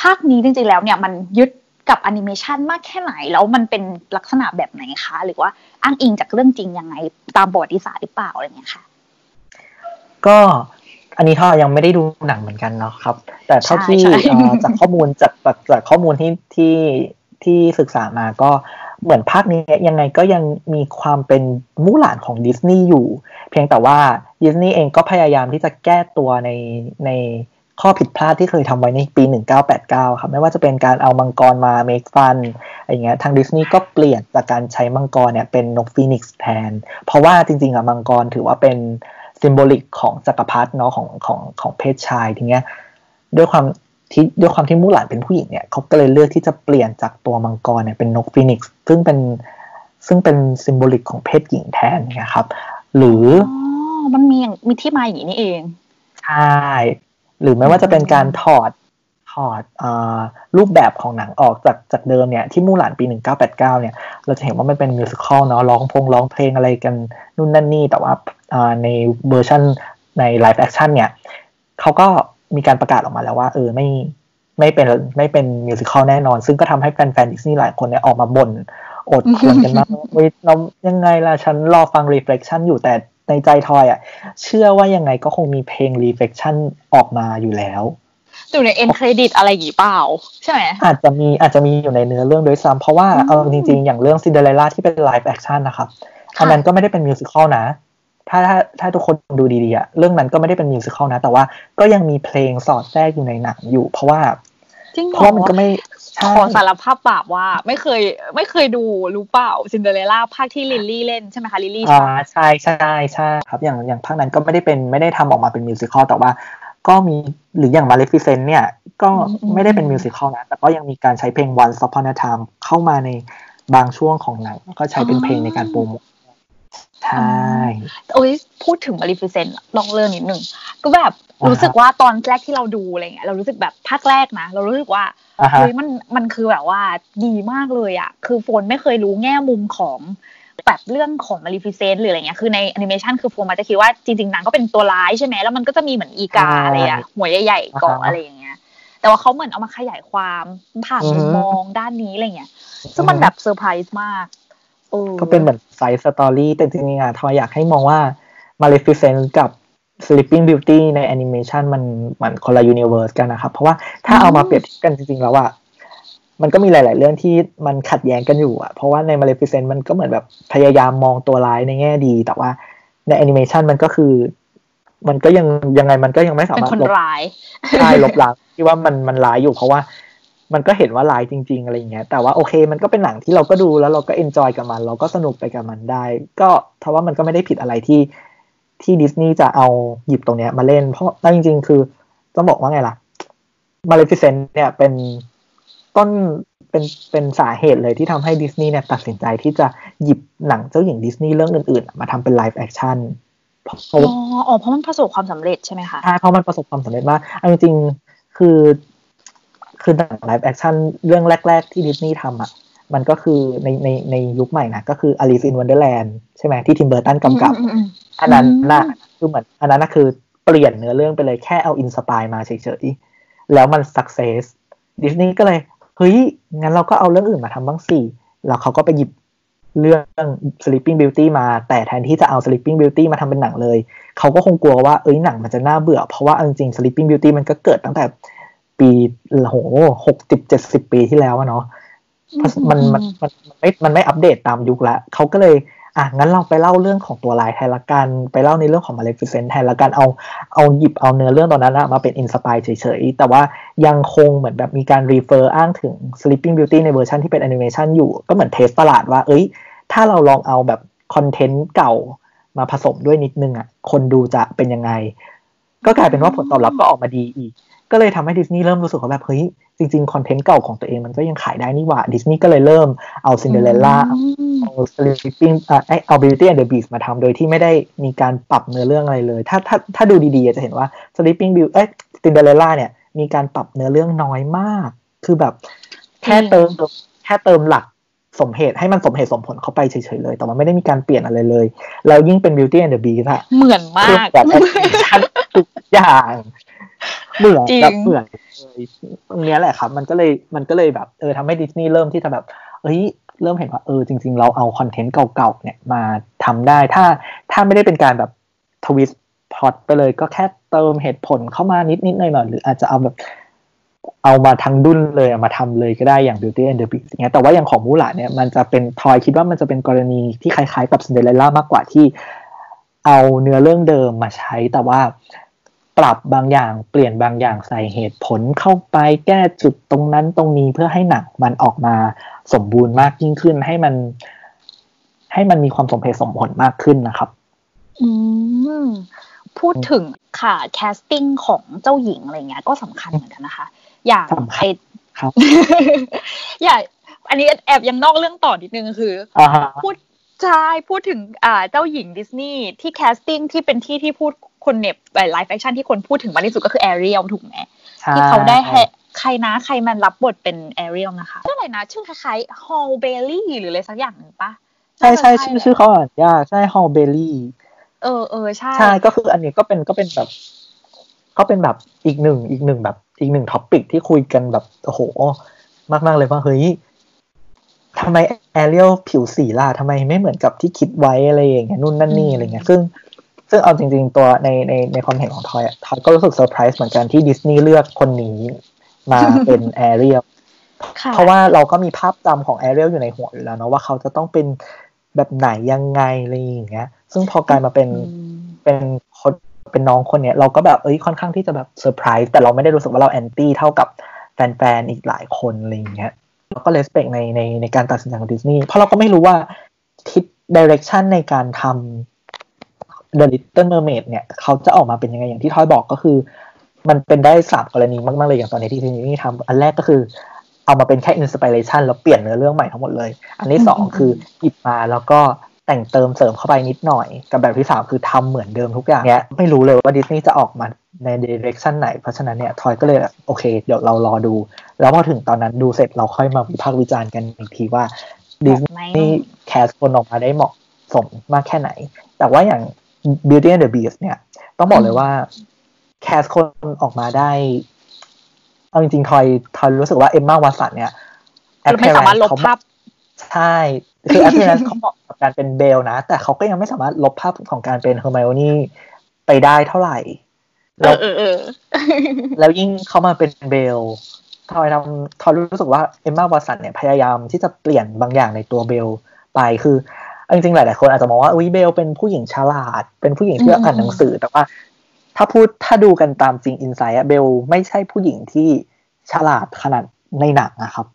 ภาคนี้จริงๆแล้วเนี่ยมันยึดกับแอนิเมชันมากแค่ไหน แล้วมันเป็นลักษณะแบบไหนคะ หรือว่าอ้างอิงจากเรื่องจริงยังไงตามประวัติศาสตร์หรือเปล่าอะไรเงี้ยค่ะ ก็อันนี้ท่ายังไม่ได้ดูหนังเหมือนกันเนาะครับ แต่เท่าที่จากข้อมูลจากจากข้อมูลที่ที่ที่ศึกษามาก็เหมือนภาคนี้ยังไงก็ยังมีความเป็นมู่หลานของดิสนีย์อยู่ เพียงแต่ว่าดิสนีย์เองก็พยายามที่จะแก้ตัวในในข้อผิดพลาดที่เคยทำไว้ในปี 1989 ครับ ไม่ว่าจะเป็นการเอามังกรมาเมคฟันอะไรเงี้ยทางดิสนีย์ก็เปลี่ยนจากการใช้มังกรเนี่ยเป็นนกฟีนิกซ์แทน เพราะว่าจริงๆอะมังกรถือว่าเป็น symbolic ของจักรพรรดิเนาะของของของเพศชายทีเนี้ยด้วยความที่ด้วยความที่มู่หลานเป็นผู้หญิงเนี่ยเขาก็เลยเลือกที่จะเปลี่ยนจากตัวมังกรเนี่ยเป็นนกฟีนิกซ์ซึ่งเป็นซึ่งเป็น symbolic ของเพศหญิงแทนนะครับ หรืออ๋อมันมีอย่างมีที่มาอย่างนี้นี่เองใช่หรือไม่ว่าจะเป็นการถอดถอดอรูปแบบของหนังออกจากจากเดิมเนี่ยที่มู่หลานปี 1989 เนี่ย เราจะเห็นว่ามันเป็น musical เนาะร้องพงร้องเพลงอะไรกันนู่นนั่นนี่ แต่ว่า ในเวอร์ชันใน live action เนี่ยเขาก็มีการประกาศออกมาแล้วว่า เออไม่ไม่เป็นไม่เป็น musical แน่นอน ซึ่งก็ทำให้แฟนๆดิสนีย์หลายคนเนี่ยออกมาบ่นโอดครวญกันมากเฮ้ยเรายังไงล่ะ ฉันรอฟัง reflection อยู่แต่ในใจทอยอะ เชื่อว่ายังไงก็คงมีเพลง reflection ออกมาอยู่แล้วอยู่ใน end credit อะไรอย่างงี้เปล่า ใช่ไหมอาจจะมีอาจจะมีอยู่ในเนื้อเรื่องด้วยซ้ำเพราะว่าเอาจริง ๆ อย่างเรื่องซินเดอเรลล่าที่เป็น live action นะครับอันนั้นก็ไม่ได้เป็นมิวสิควลนะ ถ้าถ้าถ้าทุกคนดูดีๆอะเรื่องนั้นก็ไม่ได้เป็นมิวสิควลนะ แต่ว่าก็ยังมีเพลงสอดแทรกอยู่ในหนังอยู่ เพราะว่าเพราะมันก็ไม่ขอสารภาพบาปว่า ไม่เคยไม่เคยดูรู้เปล่าซินเดอเรลล่าภาคที่ลิลลี่เล่นใช่ไหมคะลิลลี่อ่าใช่ใช่ใช่ครับอย่างอย่างภาคนั้นก็ไม่ได้เป็นไม่ได้ทำออกมาเป็นมิวสิควลแต่ว่าก็มีหรืออย่างมาเลฟิเซนเนี่ย ก็ไม่ได้เป็นมิวสิควลนะ แต่ก็ยังมีการใช้เพลง Once Upon a Time เข้ามาในบางช่วงของหนังก็ใช้เป็นเพลงในการโปรโมท ใช่โอ้ยพูดถึงมาเลฟิเซนต์ลองเลื่อนนิดนึงก็แบบรู้สึกว่าตอนแรกที่เราดูอะไรเงี้ยเรารู้สึกแบบภาคแรกนะ เรารู้สึกว่าเฮ้ยมันมันคือแบบว่าดีมากเลยอะ คือโฟมไม่เคยรู้แง่มุมของแบบเรื่องของมาเลฟิเซนต์หรืออะไรเงี้ยคือในแอนิเมชันคือโฟมอาจจะคิดว่าจริงๆนางก็เป็นตัวร้ายใช่ไหมแล้วมันก็จะมีเหมือนอีกาอะไรอะหัวใหญ่ๆเกาะอะไรอย่างเงี้ย แต่ว่าเขาเหมือนเอามาขยายความผ่านมุมมองด้านนี้อะไรเงี้ยซึ่งมันแบบเซอร์ไพรส์มาก ก็เป็นเหมือน side story แต่จริงๆอะทอยอยากให้มองว่ามาเลฟิเซนกับ Sleeping Beauty ในแอนิเมชันมันเหมือนคนละ universe กันนะครับ เพราะว่าถ้าเอามาเปรียบกันจริงๆแล้วอะมันก็มีหลาย ๆ เรื่องที่มันขัดแย้งกันอยู่อะเพราะว่าใน Maleficent มันก็เหมือนแบบพยายามมองตัวร้ายในแง่ดี แต่ว่าในแอนิเมชันมันก็คือ มันก็ยังยังไงมันก็ยังไม่สามารถลบร้ายใช่ลบล้างที่ว่ามันมันร้ายอยู่เพราะว่า มันก็เห็นว่าร้ายจริง ๆ อะไรอย่างเงี้ย แต่ว่าโอเคมันก็เป็นหนังที่เราก็ดูแล้วเราก็ enjoy กับมัน เราก็สนุกไปกับมันได้ ก็เพราะว่ามันก็ไม่ได้ผิดอะไรที่ที่ดิสนีย์จะเอาหยิบตรงเนี้ยมาเล่น เพราะจริง ๆ คือต้องบอกว่าไงล่ะมาเลฟิเซนเนี่ยเป็นต้นเป็นเป็นสาเหตุเลยที่ทำให้ดิสนีย์เนี่ยตัดสินใจที่จะหยิบหนังเจ้าหญิงดิสนีย์เรื่องอื่น ๆ มาทำเป็น live action อ๋อเพราะมันประสบความสำเร็จใช่ไหมคะใช่เพราะมันประสบความสำเร็จมากจริงๆคือ คือหนัง live action เรื่องแรก ๆ ที่ดิสนีย์ทำอะ มันก็คือในในในยุคใหม่นะ ก็คือ Alice in Wonderland ใช่ไหมที่ทิมเบอร์ตันกำกับ อันนั้นน่ะคือเหมือนอันนั้นน่ะคือเปลี่ยนเนื้อเรื่องไปเลยแค่เอา inspire มาเฉยๆ แล้วมัน success ดิสนีย์ก็เลย เฮ้ย งั้นเราก็เอาเรื่องอื่นมาทำบ้างสิแล้วเขาก็ไปหยิบเรื่อง Sleeping Beauty มา แต่แทนที่จะเอา Sleeping Beauty มาทำเป็นหนังเลย เขาก็คงกลัวว่า เอ้ยหนังมันจะน่าเบื่อ เพราะว่าจริงๆ Sleeping Beauty มันก็เกิดตั้งแต่ ปีโหหกสิบเจ็ดสิบปีที่แล้วเนาะมันมันมันไม่มันไม่อัปเดตตามยุคละเขาก็เลยอะงั้นเราไปเล่าเรื่องของตัวร้ายแทนละกัน ไปเล่าในเรื่องของมาเลฟิเซนต์แทนละกันเอาเอาหยิบเอาเนื้อเรื่องตอนนั้นมาเป็น inspire เฉยๆ แต่ว่ายังคงเหมือนแบบมีการ refer อ้างถึง Sleeping Beauty ในเวอร์ชันที่เป็นแอนิเมชันอยู่ ก็เหมือน test ตลาดว่า เอ้ย ถ้าเราลองเอาแบบ content เก่ามาผสมด้วยนิดนึงอะคนดูจะเป็นยังไง ก็กลายเป็นว่าผลตอบรับก็ออกมาดีอีก ก็เลยทำให้ดิสนีย์เริ่มรู้สึกว่าแบบเฮ้ยจริงๆ content เก่าของตัวเองมันก็ยังขายได้นี่หว่าดิสนีย์ก็เลยเริ่มเอาซินเดอเรลล่าเอา sleeping เอ่อเอา beauty and the beast มาทำโดยที่ไม่ได้มีการปรับเนื้อเรื่องอะไรเลย ถ้าถ้าถ้าดูดีๆ จะเห็นว่า sleeping beauty เอ้ยซินเดอเรลล่าเนี่ยมีการปรับเนื้อเรื่องน้อยมาก คือแบบแค่เติมแค่เติมหลักสมเหตุให้มันสมเหตุสมผลเข้าไปเฉยๆเลย แต่ว่าไม่ได้มีการเปลี่ยนอะไรเลย แล้วยิ่งเป็น beauty and the beast อะเหมือนมากแบบแอนิเมชันทุกอย่าง เหมือนแบบเหมือนเลยตรงนี้แหละครับ มันก็เลยมันก็เลยแบบเออทำให้ดิสนีย์เริ่มที่จะแบบเอ้ยเริ่มเห็นว่าเออจริง ๆ เราเอา content เก่าๆเนี่ยมาทำได้ถ้าถ้าไม่ได้เป็นการแบบทวิสต์พล็อตไปเลยก็แค่เติมเหตุผลเข้ามานิดๆหน่อยๆหรืออาจจะเอาแบบเอามาทั้งดุนเลยเอามาทำเลยก็ได้อย่าง Beauty and the Beast อย่างเงี้ยแต่ว่าอย่างของมูหลาเนี่ยมันจะเป็นทอยคิดว่ามันจะเป็นกรณีที่คล้ายๆกับ Cinderella มากกว่าที่เอาเนื้อเรื่องเดิมมาใช้แต่ว่า ปรับบางอย่างเปลี่ยนบางอย่างใส่เหตุผลเข้าไปแก้จุดตรงนั้นตรงนี้เพื่อให้หนังมันออกมาสมบูรณ์มากยิ่งขึ้นให้มัน ให้มันมีความสมเหตุสมผลมากขึ้นนะครับ อืมพูดถึงค่ะแคสติ้งของเจ้าหญิงอะไรเงี้ยก็สำคัญเหมือนกันนะคะ อย่างไอครับอย่างอันนี้แอบยังนอกเรื่องต่อนิดนึงคืออ่าฮะพูดใช่พูดถึงอ่าเจ้าหญิงดิสนีย์ที่แคสติ้งที่เป็นที่ที่พูด คนเน็บไลฟ์แฟชั่นที่คนพูดถึงมากที่สุดก็คือแอเรียลถูกไหมใช่ที่เขาได้ให้ใครนะใครมันรับบทเป็นแอเรียลนะคะชื่ออะไรนะชื่อคล้ายๆฮอลลี เบลีย์หรืออะไรสักอย่างหนึ่งปะใช่ใช่น่าจะชื่อชื่อเขาอ่านยากใช่ฮอลลี เบลีย์เออเออใช่ใช่ก็คืออันนี้ก็เป็นก็เป็นแบบ ก็เป็นแบบอีกหนึ่งอีกหนึ่งแบบ อีกหนึ่ง topic ที่คุยกันแบบโอ้โหมากมากๆเลยว่าเฮ้ยทำไมแอเรียลผิวสีล่ะทำไมไม่เหมือนกับที่คิดไว้อะไรอย่างเงี้ยนู่นนั่นนี่อะไรเงี้ยซึ่ง ซึ่งเอาจริง ๆ ตัวในในในความเห็นของทอยอะทอยก็รู้สึกเซอร์ไพรส์เหมือนกันที่ดิสนีย์เลือกคนนี้มาเป็นแอเรียลค่ะเพราะว่าเราก็มีภาพจำของแอเรียลอยู่ในหัวอยู่แล้วเนาะว่าเขาจะต้องเป็นแบบไหนยังไงอะไรอย่างเงี้ย ซึ่งพอกลายมาเป็นอืมเป็นคนเป็นน้องคนเนี้ยเราก็แบบเอ้ยค่อนข้างที่จะแบบเซอร์ไพรส์แต่เราไม่ได้รู้สึกว่าเรา anti เท่ากับแฟนๆอีกหลายคนอะไรอย่างเงี้ยเราก็ respect ในในในการตัดสินใจของดิสนีย์เพราะเราก็ไม่รู้ว่าทิศ direction ในการทำ The Little Mermaid เนี่ยเขาจะออกมาเป็นยังไงอย่างที่ทอยบอกก็คือ มันเป็นได้สามกรณีมากๆเลยอย่างตอนนี้ที่ดิสนีย์ทำอันแรกก็คือ เอามาเป็นแค่ inspiration แล้วเปลี่ยนเนื้อเรื่องใหม่ทั้งหมดเลย อันที่สองอืมคือหยิบมาแล้วก็แต่งเติมเสริมเข้าไปนิดหน่อย กับแบบที่สามคือทำเหมือนเดิมทุกอย่างเนี้ยไม่รู้เลยว่าดิสนีย์จะออกมาใน direction ไหน เพราะฉะนั้นเนี่ยทอยก็เลยแบบโอเค เดี๋ยวเรารอดู แล้วพอถึงตอนนั้นดูเสร็จเราค่อยมาวิพากษ์วิจารณ์กันอีกทีว่าดิสนีย์ cast คนออกมาได้เหมาะสมมากแค่ไหน แต่ว่าอย่าง Beauty and the Beast เนี่ย ต้องบอกเลยว่า cast คนออกมาได้ เอาจริงๆทอยทอยรู้สึกว่าเอมมาวัตสันเนี่ยคือไม่สามารถลบเขภาพใช่ คือ appearance เขาเหมาะกับการเป็นเบลนะ แต่เขาก็ยังไม่สามารถลบภาพของการเป็นเฮอร์ไมโอนี่ไปได้เท่าไหร่เอแล้วอเออเออแล้วยิ่งเขามาเป็นเบลทอยทำทอยรู้สึกว่าเอมมาวัสันเนี่ยพยายามที่จะเปลี่ยนบางอย่างในตัวเบลไปคือเอา จริงๆหลายๆคนอาจจะมองว่าอุ้ยเบลเป็นผู้หญิงฉลาด เป็นผู้หญิงที่อ่านหนังสือ แต่ว่า ถ้าพูดถ้าดูกันตามจริงอินไซด์อะเบลไม่ใช่ผู้หญิงที่ฉลาดขนาดในหนังนะครับ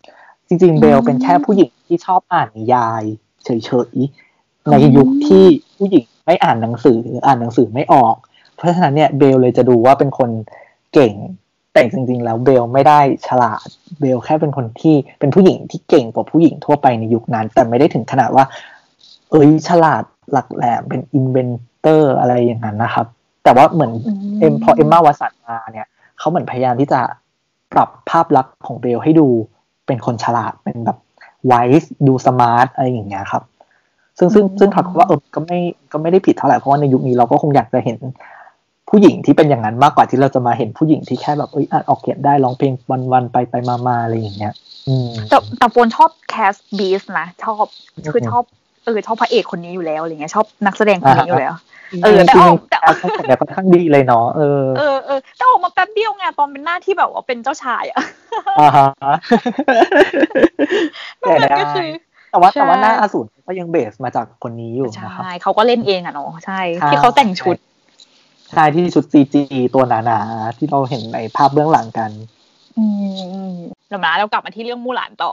จริง ๆ เบลเป็นแค่ผู้หญิงที่ชอบอ่านนิยาย เฉยๆในยุคที่ผู้หญิงไม่อ่านหนังสืออ่านหนังสือไม่ออก เพราะฉะนั้นเนี่ยเบลเลยจะดูว่าเป็นคนเก่งแต่จริง ๆ แล้วเบลไม่ได้ฉลาดเบลแค่เป็นคนที่เป็นผู้หญิงที่เก่งกว่าผู้หญิงทั่วไปในยุคนั้น แต่ไม่ได้ถึงขนาดว่า เอ้ยฉลาดหลักแหลมเป็น inventor อะไรอย่างนั้นนะครับ แต่ว่าเหมือนเอ็มพอเอมมาวัตสันมาเนี่ยเขาเหมือนพยายามที่จะปรับภาพลักษณ์ของเบลให้ดูเป็นคนฉลาดเป็นแบบ wise ดู smart อะไรอย่างเงี้ยครับ ซึ่งซึ่งซึ่งทอยว่าเออก็ไม่ก็ไม่ได้ผิดเท่าไหร่เพราะว่าในยุคนี้เราก็คงอยากจะเห็นผู้หญิงที่เป็นอย่างนั้นมากกว่าที่เราจะมาเห็นผู้หญิงที่แค่แบบเอ้ยอ่านออกเขียนได้ร้องเพลงวันๆไปไปมาๆอะไรอย่างเงี้ยอืมแต่แต่โฟนชอบแคสบีสนะชอบคือชอบ เออชอบพระเอกคนนี้อยู่แล้วอะไรเงี้ยชอบนักแสดงคนนี้อยู่แล้ว เออ แต่จริอองกๆแต่แต่แต่แต่ค่อนข้างดีเลยเนาะเออเออเออแต่ออกมาแป๊บเดียวไงตอนเป็นหน้าที่แบบว่าเป็นเจ้าชายอะอ่าฮะนอกนั้นก็คือแต่ว่าใช่แต่ว่าหน้าอสูรก็ยังเบสมาจากคนนี้อยู่ใช่นะครับเขาก็เล่นเองอะเนาะใช่ใช่ ที่เขาแต่งชุดใช่ที่ชุดซีจีตัวหนาๆที่เราเห็นในภาพเบื้องหลังกันอืมเดี๋ยวนะเรากลับมาที่เรื่องมู่หลานต่อ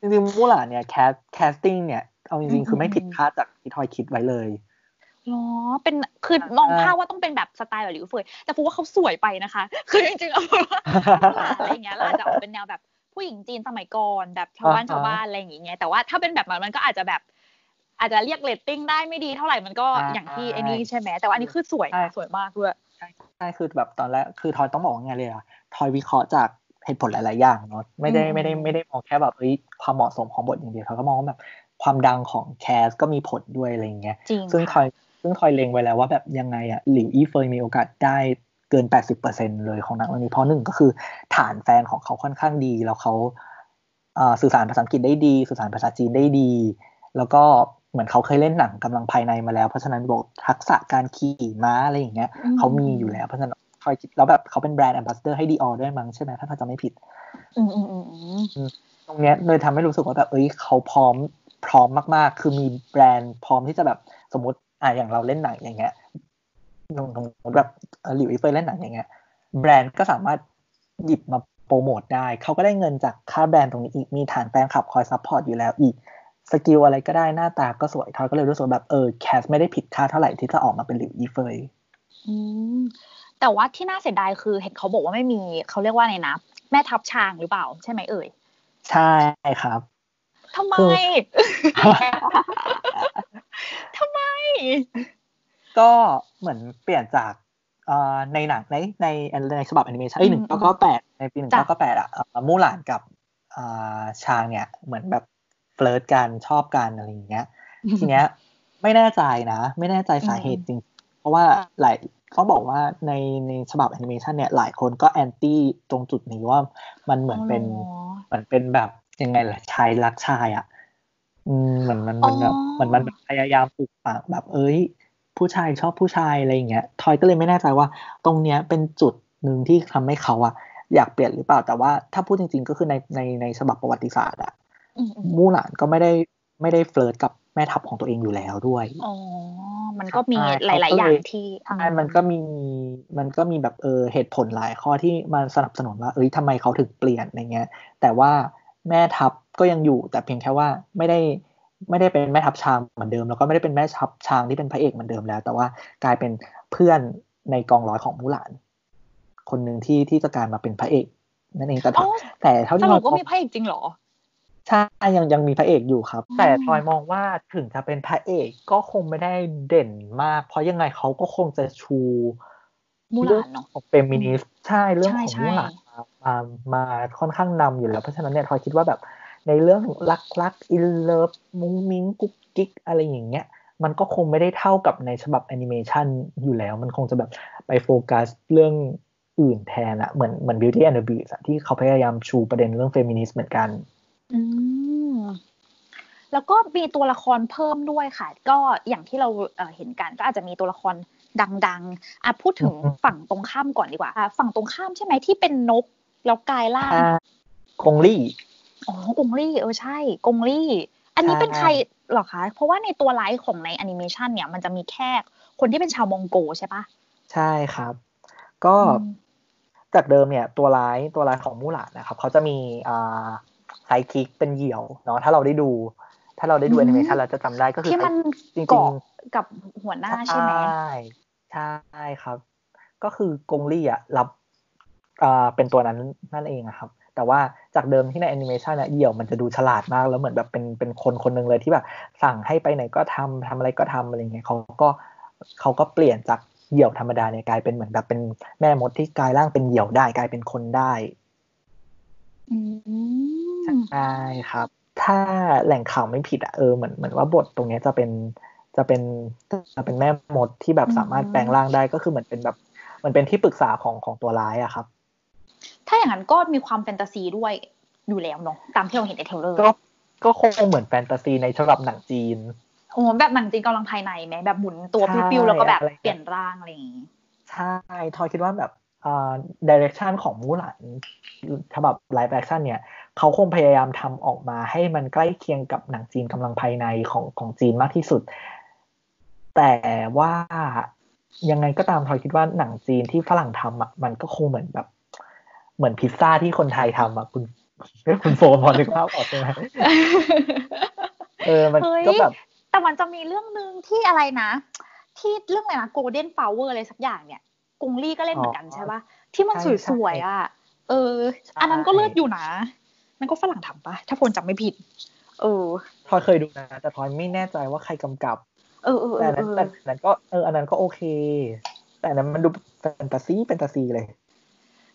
จริงๆมูหลานเนี่ยแคสแคสติ้งเนี่ย เอาจริงๆ คือไม่อืมผิดคาดจากที่ทอยคิดไว้เลยหรอเป็นคือมองภาพว่าต้องเป็นแบบสไตล์แบบหลิวเฟยแต่ฟูว่าเขาสวยไปนะคะ คือจริงๆแล้วว่าอะไรอย่างเงี้ยเราอาจจะออกเป็นแนวแบบผู้หญิงจีนสมัยก่อนแบบชาวบ้านอ่าฮะชาวบ้านอะไรอย่างเงี้ยแต่ว่าถ้าเป็นแบบนั้นมันก็อาจจะแบบ อาจจะเรียกเรตติ้งได้ไม่ดีเท่าไหร่มันก็อย่างที่ไอ้นี่ใช่ไหมแต่ว่าอันนี้คือสวยนะสวยมากด้วยใช่คือแบบตอนแรกคือทอยต้องบอกว่าไงเลยอะทอยวิเคราะห์จากเหตุผลหลาย ๆ อย่างเนาะไม่ได้อืมไม่ได้ไม่ได้มองแค่แบบเอ้ยความเหมาะสมของบทอย่างเดียวทอยก็มองว่าแบบ ความดังของ cast ก็มีผลด้วยอะไรอย่างเงี้ยจริงซึ่งทอยค่ะซึ่งทอยเล็งไว้แล้วว่าแบบยังไงอะหลิวอี้เฟยมีโอกาสได้เกิน 80%เลยของหนังเรื่องนี้เพราะหนึ่งก็คือฐานแฟนของเขาค่อนข้างดี แล้วเขาอ่าสื่อสารภาษาอังกฤษได้ดี สื่อสารภาษาจีนได้ดี แล้วก็เหมือนเขาเคยเล่นหนังกำลังภายในมาแล้ว เพราะฉะนั้นบอกทักษะการขี่ม้าอะไรอย่างเงี้ยอืมเขามีอยู่แล้วเพราะฉะนั้นทอยคิดแล้วแบบเขาเป็นแบรนด์แอมบาสเดอร์ให้ดีออด้วยมั้งใช่ไหมถ้าเขาจะไม่ผิดอืมอืมอืมอืมตรงเนี้ยเลยทำให้รู้สึกว่าแบบเอ้ยเขาพร้อม พร้อมมากๆ คือมีแบรนด์พร้อมที่จะแบบสมมติอะอย่างเราเล่นหนังอย่างเงี้ยสมมติแบบเอ่อหลิวอีเฟยเล่นหนังอย่างเงี้ยแบรนด์ก็สามารถหยิบมาโปรโมทได้ เขาก็ได้เงินจากค่าแบรนด์ตรงนี้อีก มีฐานแฟนคลับคอย support อยู่แล้วอีก skill อะไรก็ได้หน้าตาก็สวยทอยก็เลยรู้สึกว่าแบบเออ cast ไม่ได้ผิดคาดเท่าไหร่ที่จะออกมาเป็นหลิวอี้เฟยอืมแต่ว่าที่น่าเสียดายคือเห็นเขาบอกว่าไม่มีเขาเรียกว่าไงนะ แม่ทัพชางหรือเปล่า ใช่ไหมเอ่ย ใช่ครับ ทำไมคือทำไม ก็เหมือนเปลี่ยนจากเอ่อในหนังในในในฉบับแอนิเมชันหนึ่งอืมเก้าเก้าแปดในปีหนึ่งจ้ะเก้าเก้าแปดอะเอ่อมู่หลานกับอ่าชางเนี่ย เหมือนแบบ flirt กันชอบกันอะไรอย่างเงี้ย ทีเนี้ยไม่แน่ใจนะ ไม่แน่ใจสาเหตุจริง เพราะว่าหลายต้องบอกว่าในในฉบับแอนิเมชันเนี่ยหลายคนก็แอนตี้ตรงจุดนี้ว่ามันเหมือนเป็นอ๋อเหมือนเป็นแบบ ยังไงล่ะชายรักชายอะ อืมเหมือนมันมันแบบอ๋อเหมือนมันแบบพยายามปลูกฝังแบบ เอ้ย ผู้ชายชอบผู้ชายอะไรอย่างเงี้ยทอยก็เลยไม่แน่ใจว่า ตรงเนี้ยเป็นจุดหนึ่งที่ทำให้เขาอะอยากเปลี่ยนหรือเปล่าแต่ว่าถ้าพูดจริง ๆ ก็คือในในในฉบับประวัติศาสตร์อะอืมอืมมู่หลานก็ไม่ได้ไม่ได้เฟลิร์ตกับแม่ทัพของตัวเองอยู่แล้วด้วยอ๋อมันก็มีใช่หลายเขาๆก็อย่าเลงยที่ใช่มันก็มีมันก็มีแบบเออเหตุผลหลายข้อที่มาสนับสนุนว่าเอ้ยทำไมเขาถึงเปลี่ยนอะไรเงี้ย แต่ว่า แม่ทัพก็ยังอยู่ แต่เพียงแค่ว่าไม่ได้ไม่ได้เป็นแม่ทัพช้างเหมือนเดิม แล้วก็ไม่ได้เป็นแม่ทัพช้างที่เป็นพระเอกเหมือนเดิมแล้ว แต่ว่ากลายเป็นเพื่อนในกองร้อยของมูหลาน คนหนึ่งที่ที่จะกลายมาเป็นพระเอกนั่นเองแต่อ๋อแต่เท่าสที่รุเราปว่ามีพระเอกจริงเหรอใช่ยังยังมีพระเอกอยู่ครับอ๋อแต่ทอยมองว่าถึงจะเป็นพระเอกก็คงไม่ได้เด่นมาก เพราะยังไงเขาก็คงจะชูมู่หลานเนอะของเฟมินิสต์ใช่เรื่องของใช่มู่หลาน มามามาค่อนข้างนำอยู่แล้ว เพราะฉะนั้นเนี่ยทอยคิดว่าแบบในเรื่องรักรัก in love มุ้งมิ้งกุ๊กกิ๊กอะไรอย่างเงี้ยมันก็คงไม่ได้เท่ากับในฉบับแอนิเมชันอยู่แล้ว มันคงจะแบบไปโฟกัสเรื่องอื่นแทนอะเหมือนเหมือน Beauty and the Beast ที่เขาพยายามชูประเด็นเรื่องเฟมินิสต์เหมือนกันอืมแล้วก็มีตัวละครเพิ่มด้วยค่ะ ก็อย่างที่เราเเห็นกันก็อาจจะมีตัวละคร ดังๆอะพูดถึงอืมฝั่งตรงข้ามก่อนดีกว่าอะฝั่งตรงข้ามใช่ไหมที่เป็นนกแล้วกลายร่างถ้ากงลี่อ๋อกงลี่เออใช่กงลี่ อันนี้ใช่เป็นใครเหรอคะ เพราะว่าในตัวไลฟ์ของในแอนิเมชันเนี่ยมันจะมีแค่คนที่เป็นชาวมองโกใช่ปะใช่ครับ ก็อืมจากเดิมเนี่ยตัวร้ายตัวร้ายของมู่หลานนะครับเขาจะมีอ่าไซคิกเป็นเหยี่ยวเนาะถ้าเราได้ดู ถ้าเราได้ดูอืมแอนิเมชันเราจะจำได้ก็คือที่มันจริงๆเกาะกับหัวหน้าใช่ไหม ใช่ครับ ก็คือกงลี่อะรับอ่าเป็นตัวนั้นนั่นเองอะครับ แต่ว่าจากเดิมที่ในแอนิเมชันอะเหยี่ยวมันจะดูฉลาดมาก แล้วเหมือนแบบเป็นเป็นคนคนหนึ่งเลยที่แบบสั่งให้ไปไหนก็ทำทำอะไรก็ทำอะไรเงี้ยเขาก็เขาก็เปลี่ยนจากเหยี่ยวธรรมดาเนี่ยกลายเป็นเหมือนแบบเป็นแม่มดที่กลายร่างเป็นเหยี่ยวได้กลายเป็นคนได้อืมใช่ครับ ถ้าแหล่งข่าวไม่ผิดอะเออเหมือนเหมือนว่าบทตรงเนี้ยจะเป็น จะเป็นจะเป็นแม่มดที่แบบสามารถแปลงร่างได้ก็คือเหมือนเป็นแบบ มันเป็นที่ปรึกษาของของตัวร้ายอะครับ ถ้าอย่างนั้นก็มีความแฟนตาซีด้วยอยู่แล้วเนาะตามที่เราเห็นในเทรลเลอร์ก็ก็คงเหมือนแฟนตาซีในฉบับหนังจีนโอ้แบบหนังจีนกำลังภายในไหมแบบหมุนตัวใช่ปิ้วๆแล้วก็แบบอะไรเปลี่ยนร่างอะไรอย่างงี้ใช่ทอยคิดว่าแบบอ่า direction ของมู่หลานฉบับ live action เนี่ยเขาคงพยายามทำออกมาให้มันใกล้เคียงกับหนังจีนกำลังภายในของของจีนมากที่สุด แต่ว่ายังไงก็ตามทอยคิดว่าหนังจีนที่ฝรั่งทำอะมันก็คงเหมือนแบบ เหมือนพิซซ่าที่คนไทยทำอะคุณคุณโฟมพอนึกภาพออกใช่ไหมเออมันเฮ้ยก็แบบแต่มันจะมีเรื่องหนึ่งที่อะไรนะ ที่เรื่องอะไรนะ golden flower อะไรสักอย่างเนี่ยกงลี่ก็เล่นเหมือนกันอ๋อใช่ปะที่มันใช่สวยๆอะ เออใช่อันนั้นก็เลิศอยู่นะมันก็ฝรั่งทำปะถ้าพลจำไม่ผิด เออทอยเคยดูนะ แต่ทอยไม่แน่ใจว่าใครกำกับ เออเออเอแต่ออันนั้นเออแต่อันนั้นก็เอออันนั้นก็โอเค แต่อันนั้นมันดูแฟนตาซีแฟนตาซีเลย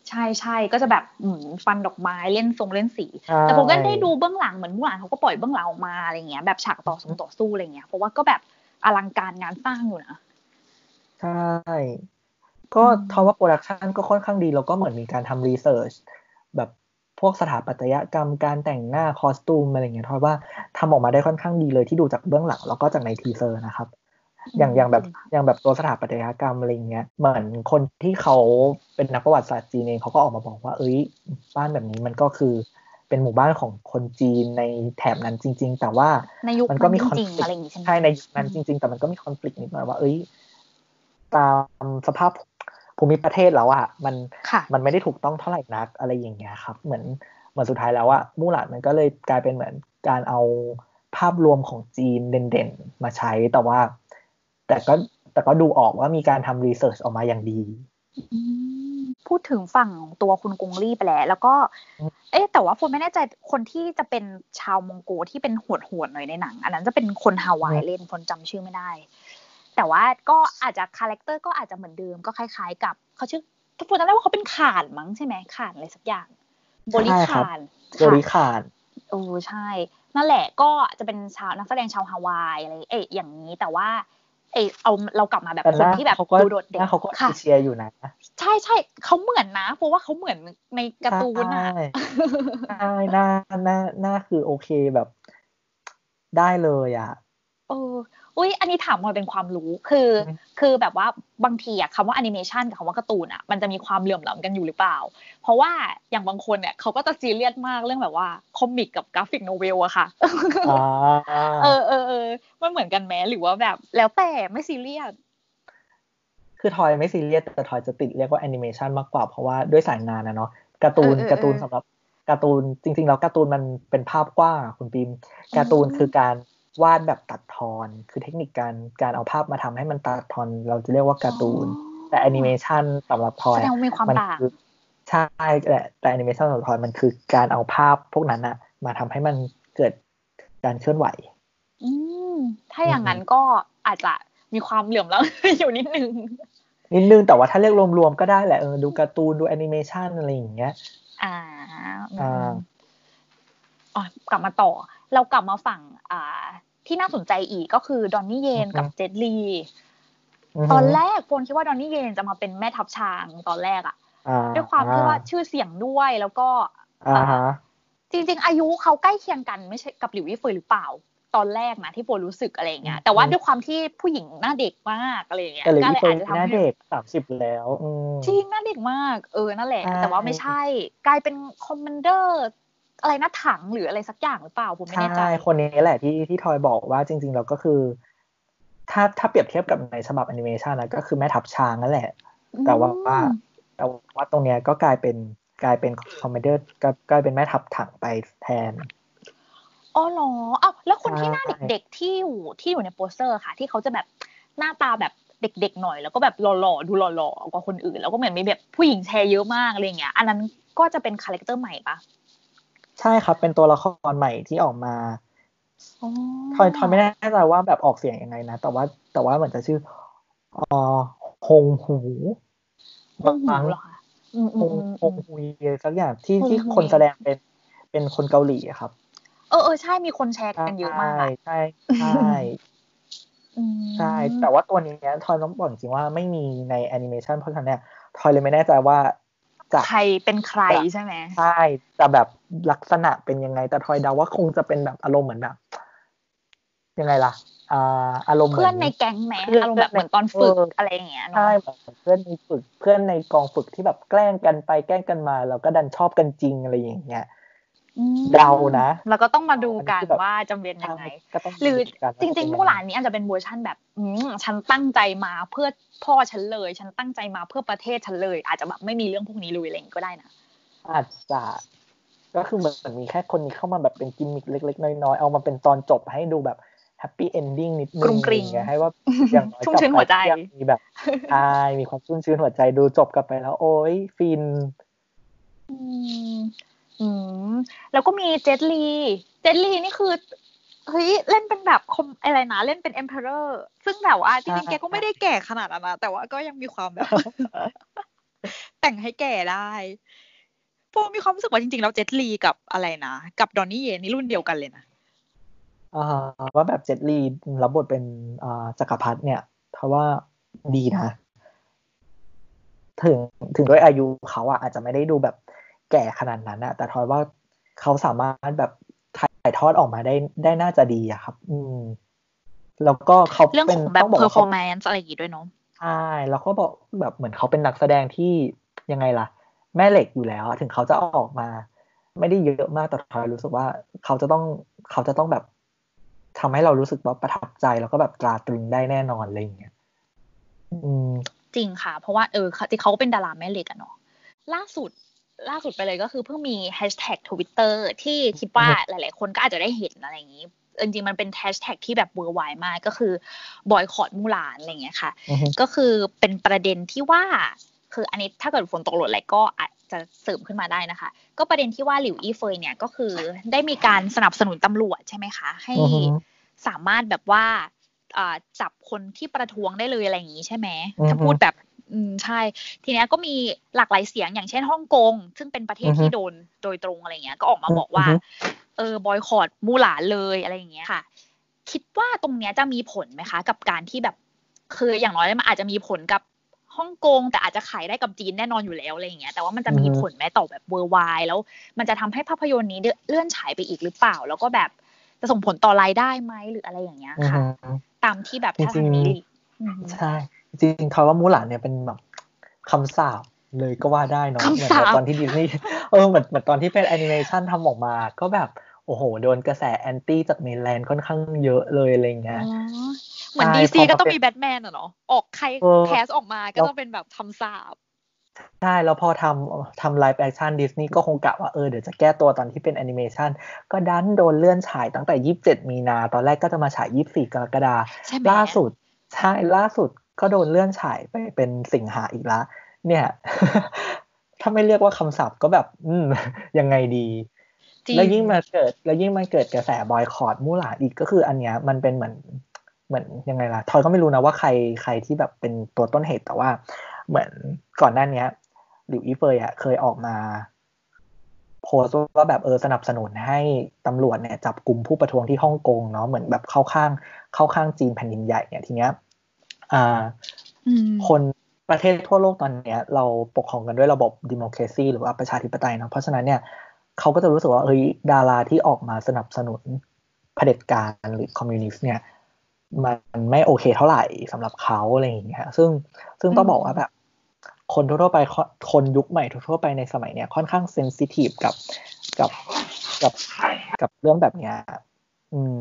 ใช่ใช่ก็จะแบบอืมฟันดอกไม้เล่นทรงเล่นสีใช่แต่ผมก็ได้ดูเบื้องหลังเหมือนมู่หลานเขาก็ปล่อยเบื้องหลังออกมาอะไรเงี้ยแบบฉากต่อสู้ต่อสู้อะไรเงี้ยเพราะว่าก็แบบอลังการงานสร้างอยู่นะใช่ ก็อืมทอยว่า production ก็ค่อนข้างดีแล้วก็เหมือนมีการทำ research แบบ พวกสถาปัตยกรรมการแต่งหน้า costume อะไรเงี้ยทอยว่าทำออกมาได้ค่อนข้างดีเลยที่ดูจากเบื้องหลังแล้วก็จากใน teaser นะครับ อย่างอย่างแบบอย่างแบบตัวสถาปัตยกรรมอะไรเงี้ยเหมือนคนที่เขาเป็นนักประวัติศาสตร์จีนเองเขาก็ออกมาบอกว่า เอ้ย บ้านแบบนี้มันก็คือเป็นหมู่บ้านของคนจีนในแถบนั้นจริง ๆ แต่ว่าในยุคมันนั้ก็นมีจคอนริงฟๆ lict อะไรอย่างงี้ใช่ไหมใช่ในยุคนั้นอืจมริง ๆ แต่มันก็มีคอนฟ lict นิดหน่อยว่า เอ้ย ตามสภาพภู มิประเทศแล้วอะมันค่ะมันไม่ได้ถูกต้องเท่าไหร่นักอะไรอย่างเงี้ยครับ เหมือนเหมือนสุดท้ายแล้วอะมู่หลานมันก็เลยกลายเป็นเหมือนการเอาภาพรวมของจีนเด่นๆ มาใช้แต่ว่า แต่ก็แต่ก็ดูออกว่ามีการทำรีเสิร์ชออกมาอย่างดีอืมพูดถึงฝั่งตัวคุณกงลี่ไปแล้วแล้วก็อืมเอ๊ะแต่ว่าฝนไม่แน่ใจคนที่จะเป็นชาวมองโกที่เป็นหวดหวดๆหน่อยในหนัง อันนั้นจะเป็นคนฮาวายเล่นฝนจำชื่อไม่ได้ แต่ว่าก็อาจจะคาแรคเตอร์ก็อาจจะเหมือนเดิมก็คล้ายๆ กับเขาชื่อฝนจำได้ว่าเขาเป็นข่านมั้งใช่ไหมข่านอะไรสักอย่างบริใช่ครับข่านโดริคานโอ้ใช่ นั่นแหละก็จะเป็นชาวนักแสดงชาวฮาวายอะไรเอ๊ะอย่างนี้แต่ว่า เอยเอาเรากลับมาแบบแต่คนหน้าที่แบบเขาก็ดูโดดหเด่น้านเขาก็ค่ะเอเชียอยู่นะ ใช่ใช่เขาเหมือนนะ เพราะว่าเขาเหมือนในการ์ตูนอะใช่ใช่หน้าหน้าหน้าคือโอเคแบบ ได้เลยอะ เอออุ้ยอันนี้ถามมาเป็นความรู้คืออืมคือแบบว่าบางทีอะคำว่าแอนิเมชันกับคำว่าการ์ตูนอะมันจะมีความเหลื่อมล้ำกันอยู่หรือเปล่า เพราะว่าอย่างบางคนเนี่ยเขาก็จะซีเรียสมากเรื่องแบบว่า comic กับ graphic novel อะค่ะอ่าเออเออเออมันเหมือนกันไหมหรือว่าแบบ แล้วแต่ไม่ซีเรียสคือทอยไม่ซีเรียสแต่ทอยจะติดเรียกว่าแอนิเมชันมากกว่าเพราะว่าด้วยสายงานนะเนาะการ์ตูนเออเออการ์ตูนเออสำหรับการ์ตูนจริงๆแล้วการ์ตูนมันเป็นภาพกว้างอะคุณปิมการ์ตูนอืมคือการ วาดแบบตัดทอน คือเทคนิคการการเอาภาพมาทำให้มันตัดทอน เราจะเรียกว่าการ์ตูน แต่แอนิเมชันสำหรับทอยแสดงว่ามีความมันต่างคือใช่แต่แต่แอนิเมชันสำหรับทอยมันคือการเอาภาพพวกนั้นอะมาทำให้มันเกิดการเคลื่อนไหว อืมถ้าอย่างนั้นก็อาจจะมีความเหลื่อมล้ำอยู่นิดนึงนิดนึงแต่ว่าถ้าเรียกรวมๆก็ได้แหละเออดูการ์ตูนดูแอนิเมชันอะไรอย่างเงี้ย อ่าอ่าอ๋อกลับมาต่อ เรากลับมาฝั่งอ่าที่น่าสนใจอีกก็คือดอนนี่เยนกับเจดลีฮึตอนแรกโฟนคิดว่าดอนนี่เยนจะมาเป็นแม่ทัพช้างตอนแรกอะอ่าด้วยความที่ว่าชื่อเสียงด้วยแล้วก็อ่าฮะจริง ๆ อายุเขาใกล้เคียงกันไม่ใช่กับหลิววี่เฟยหรือเปล่า ตอนแรกนะที่โฟนรู้สึกอะไรอย่างเงี้ยแต่ว่าด้วยความที่ผู้หญิงหน้าเด็กมากอะไรอย่างเงี้ยแต่เลยก็พี่เลยเฟิอาร์จนจะหทำน้าให้เด็กสามสิบแล้วอืมจริงหน้าเด็กมากเออนั่นแหละใช่แต่ว่าไม่ใช่ กลายเป็นคอมมานเดอร์ อะไรนะถังหรืออะไรสักอย่างหรือเปล่าผมไม่แน่ใจ ใช่ คนนี้แหละที่ที่ทอยบอกว่าจริงๆแล้วก็คือ ถ้าถ้าเปรียบเทียบกับในฉบับแอนิเมชันนะก็คือแม่ทับช้างนั่นแหละ แต่ว่าอืมแต่ว่าตรงเนี้ยก็กลายเป็นกลายเป็น commander กลายเป็นแม่ทัพถังไปแทนอ๋อเหรออ้าวแล้วคนที่หน้าใช่เด็กๆที่อยู่ที่อยู่ในโปสเตอร์ค่ะ ที่เขาจะแบบหน้าตาแบบเด็กๆหน่อย แล้วก็แบบหล่อๆดูหล่อๆกว่าคนอื่น แล้วก็เหมือนมีแบบผู้หญิงแชร์เยอะมากอะไรอย่างเงี้ย อันนั้นก็จะเป็น character ใหม่ปะ ใช่ครับ เป็นตัวละครใหม่ที่ออกมาอ๋อทอยทอยไม่แน่ใจว่าแบบออกเสียงยังไงนะ แต่ว่าแต่ว่าเหมือนจะชื่อเอ่อฮงหูห้องหูมั้งเหรอคะอืมฮอืงมฮงฮุยสักอย่างที่ฮงที่ฮุยคนแสดงเป็นเป็นคนเกาหลีครับ เออเออใช่มีคนแชร์กันเยอะมากใช่ใช่ใช่ใช่แต่ว่าตัวนี้ทอยต้องบอกจริงว่าไม่มีในแอนิเมชันเพราะฉะนั้นเนี่ยทอยเลยไม่แน่ใจว่าจะ ใครเป็นใครใช่ไหมใช่จะแบบลักษณะเป็นยังไง แต่ทอยเดาว่าคงจะเป็นแบบอารมณ์เหมือนแบบ ยังไงล่ะอารมณ์เพื่อนในแก๊งแม้อารมณ์แบบเหมือนตอนฝึกอะไรอย่างเงี้ยใช่เหมือนเพื่อนในฝึกเพื่อนในกองฝึกที่แบบแกล้งกันไปแกล้งกันมา แล้วก็ดันชอบกันจริงอะไรอย่างเงี้ย เดานะ แล้วก็ต้องมาดูกันว่าจำเป็นยังไงหรือจริงๆมู่หลานนี้อาจจะเป็นเวอร์ชั่นแบบอืฉันตั้งใจมาเพื่อพ่อฉันเลย ฉันตั้งใจมาเพื่อประเทศฉันเลย อาจจะแบบไม่มีเรื่องพวกนี้เลยอะไรอย่างงี้ก็ได้นะอาจจะก็คือเหมือนมีแค่คนนี้เข้ามาแบบเป็นกิมมิคเล็ก ๆ น้อยๆเอามาเป็นตอนจบให้ดูแบบ happy ending นิดนึงไงให้ว่าอย่างน้อยกับหัวใจมีแบบใช่มีความชุ่มชื้นหัวใจดูจบกลับไปแล้ว โอ้ยฟิน อืมแล้วก็มีเจ็ตลี เจ็ตลีนี่คือเฮ้ยเล่นเป็นแบบคมอะไรนะเล่นเป็น emperor ซึ่งแบบว่าจริงๆแกก็ไม่ได้แก่ขนาดนั้นนะแต่ว่าก็ยังมีความแบบ แต่งให้แก่ได้พวกมีความรู้สึกว่าจริงๆแล้วเจ็ตลีกับอะไรนะกับดอนนี่เยนี่รุ่นเดียวกันเลยนะอ่าว่าแบบเจ็ตลีรับบทเป็นอ่าจักรพรรดิเนี่ยเพราะว่าดีนะ ถึงถึงด้วยอายุเขาอะอาจจะไม่ได้ดูแบบ แก่ขนาดนั้นนะแต่ทอยว่าเขาสามารถแบบถ่ายทอดออกมาได้ได้น่าจะดีอะครับ อืม แล้วก็เขาเรื่องของแบบ performanceซ์อะไรอย่างงี้ด้วยเนาะใช่แล้วก็บอกแบบเหมือนเขาเป็นนักแสดงที่ยังไงล่ะ แม่เหล็กอยู่แล้ว ถึงเขาจะออกมา ไม่ได้เยอะมากแต่ทอยรู้สึกว่าเขาจะต้องเขาจะต้องแบบทำให้เรารู้สึกว่าประทับใจแล้วก็แบบตราตรึงได้แน่นอนอะไรอย่างเงี้ยจริงค่ะ เพราะว่าเออที่เขาเป็นดาราแม่เหล็กอะเนาะล่าสุด ล่าสุดไปเลยก็คือเพิ่งมีแฮชแท็กทวิตเตอร์ที่คิดว่าหลาย ๆ คนก็อาจจะได้เห็นอะไรอย่างนี้จริงๆมันเป็นแฮชแท็กที่แบบ viral มากก็คือ boycott Mulan อะไรเงี้ยค่ะ ก็คือเป็นประเด็นที่ว่า คืออันนี้ถ้าเกิดฝนตกหล่นอะไรก็อาจจะเสริมขึ้นมาได้นะคะ ก็ประเด็นที่ว่าหลิวอี้เฟยเนี่ยก็คือได้มีการสนับสนุนตำรวจใช่ไหมคะ ให้สามารถแบบว่าจับคนที่ประท้วงได้เลยอะไรอย่างนี้ใช่ไหมถ้าพูดแบบ อืมใช่ ทีนี้ก็มีหลากหลายเสียงอย่างเช่นฮ่องกง ซึ่งเป็นประเทศที่โดนโดยตรงอะไรเงี้ย ก็ออกมาบอกว่า เออบอยคอรดมูหลานเลยอะไรอย่างเงี้ยค่ะ คิดว่าตรงเนี้ยจะมีผลไหมคะ กับการที่แบบคืออย่างน้อยมันอาจจะมีผลกับฮ่องกง แต่อาจจะขายได้กับจีนแน่นอนอยู่แล้วอะไรอย่างเงี้ยแต่ว่ามันจะมีผลไหมต่อแบบเวอร์ไวแล้ว มันจะทำให้ภาพยนตร์นี้เลื่อนฉายไปอีกหรือเปล่า แล้วก็แบบจะส่งผลต่อรายได้ไหมหรืออะไรอย่างเงี้ยค่ะ ตามที่แบบทางนี้ใช่ จริงๆทอยว่ามูหลานเนี่ยเป็นแบบคำสาปเลยก็ว่าได้เนาะเหมือนตอนที่ดิสนีย์เออเหมือนเหมือนตอนที่เป็นแอนิเมชันทำออกมา ก็แบบโอ้โห โดนกระแส anti จาก mainland ค่อนข้างเยอะเลยอะไรเงี้ยเหมือนดีซีก็ต้องมีบทแมนอะเนาะออกใคร cast ออกมาก็ต้องเป็นแบบคำสาปใช่ แล้วพอทำทำ live action ดิสนีย์ก็คงกะว่าเออเดี๋ยวจะแก้ตัวตอนที่เป็นแอนิเมชันก็ดันโดนเลื่อนฉายตั้งแต่ยี่สิบเจ็ดมีนา ตอนแรกก็จะมาฉายยี่สี่กรกฎาล่าสุดใช่ล่าสุด ก็โดนเลื่อนฉายไปเป็นสิงหาอีกละเนี่ยถ้าไม่เรียกว่าคำศัพท์ก็แบบ อืมยังไงดี แล้วยิ่งมาเกิด แล้วยิ่งมาเกิดกระแสบอยคอรดมู่หลาอีกก็คืออันเนี้ยมันเป็นเหมือนเหมือนยังไงล่ะทอยก็ไม่รู้นะว่าใครใครที่แบบเป็นตัวต้นเหตุแต่ว่า เหมือนก่อนหน้านี้หลิวอีเฟยอะเคยออกมา โพสต์ว่าแบบเออสนับสนุนให้ตำรวจเนี่ยจับกลุ่มผู้ประท้วงที่ฮ่องกงเนาะเหมือนแบบเข้าข้างเข้าข้างจีนแผ่นดินใหญ่เนี่ยทีเนี้ย อ่าคนประเทศทั่วโลกตอนเนี้ย เราปกครองกันด้วยระบบดิโมครซีหรือว่าประชาธิปไตยเนาะเพราะฉะนั้นเนี่ยเขาก็จะรู้สึกว่าเฮ้ยดาราที่ออกมาสนับสนุนเผด็จการหรือคอมมิวนิสต์เนี่ย มันไม่โอเคเท่าไหร่สำหรับเขาอะไรอย่างเงี้ยซึ่งซึ่งต้องบอกว่าแบบคนทั่วไปคนยุคใหม่ทั่วไปในสมัยเนี้ยค่อนข้างเซนซิทีฟกับกับกับกับเรื่องแบบเนี้ยอืม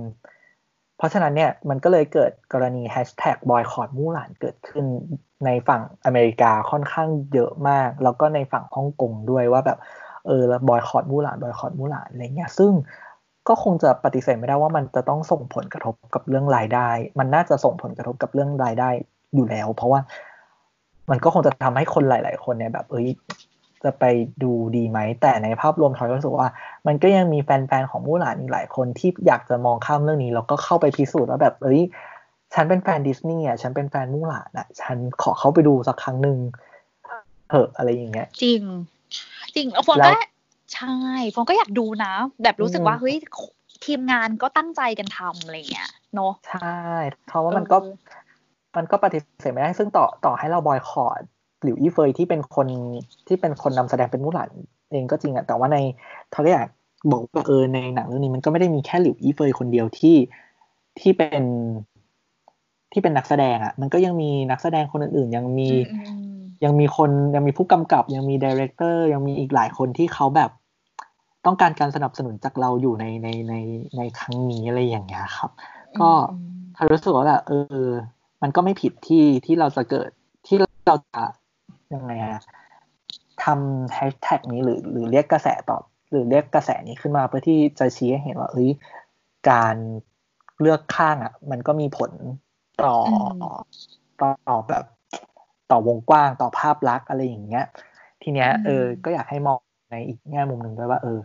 เพราะฉะนั้นเนี่ยมันก็เลยเกิดกรณีแฮชแท็กบอยคอรดมู่หลานเกิดขึ้นในฝั่งอเมริกาค่อนข้างเยอะมาก แล้วก็ในฝั่งฮ่องกงด้วยว่าแบบเออบอยคอรดมู่หลานบอยคอรดมู่หลานอะไรเงี้ยซึ่งก็คงจะปฏิเสธไม่ได้ว่ามันจะต้องส่งผลกระทบกับเรื่องรายได้ มันน่าจะส่งผลกระทบกับเรื่องรายได้อยู่แล้ว เพราะว่ามันก็คงจะทำให้คนหลาย ๆ คนเนี่ยแบบเอ้ย จะไปดูดีไหม แต่ในภาพรวมทอยรู้สึกว่า มันก็ยังมีแฟนๆ ของมู่หลานอีกหลายคนที่อยากจะมองข้ามเรื่องนี้แล้วก็เข้าไปพิสูจน์ว่าแบบเอ้ยฉันเป็นแฟนดิสนีย์อะฉันเป็นแฟนมู่หลานอะ ฉันขอเข้าไปดูสักครั้งหนึ่งเถอะอะไรอย่างเงี้ย จริง จริงแล้วคนก็ใช่ฟงก็อยากดูนะ แบบรู้สึกว่าเฮ้ยทีมงานก็ตั้งใจกันทำอะไรเงี้ยเนาะใช่เพราะว่ามันก็มันก็ปฏิเสธไม่ได้ซึ่งต่อต่อให้เราบอยคอรด หลิวอี้เฟยที่เป็นคนที่เป็นคนนำแสดงเป็นมู่หลานเองก็จริงอะแต่ว่าในเขาก็อยากบอกว่าเออในหนังเรื่องนี้มันก็ไม่ได้มีแค่หลิวอี้เฟยคนเดียวที่ที่เป็นที่เป็นนักแสดงอะ่ะมันก็ยังมีนักแสดงคนอื่นๆ ยังมียังมีคนยังมีผู้กำกับ ยังมีดีเรคเตอร์ยังมีอีกหลายคนที่เขาแบบต้องการการสนับสนุนจากเราอยู่ในในในในครั้งนี้อะไรอย่างเงี้ยครับ ก็ถ้ารู้สึกว่าแบบเออ มันก็ไม่ผิดที่ที่เราจะเกิดที่เราจะ ยังไงอะทำแฮชแท็กนี้หรือหรือเรียกกระแสตอบ หรือเรียกกระแสนี้ขึ้นมาเพื่อที่จะชี้ให้เห็นว่าเอ้ยการเลือกข้างอะ มันก็มีผลต่อต่อแบบต่อวงกว้างต่อภาพลักษณ์อะไรอย่างเงี้ย ทีเนี้ยเออ ก็อยากให้มองในอีกแง่มุมหนึ่งด้วยว่า เออ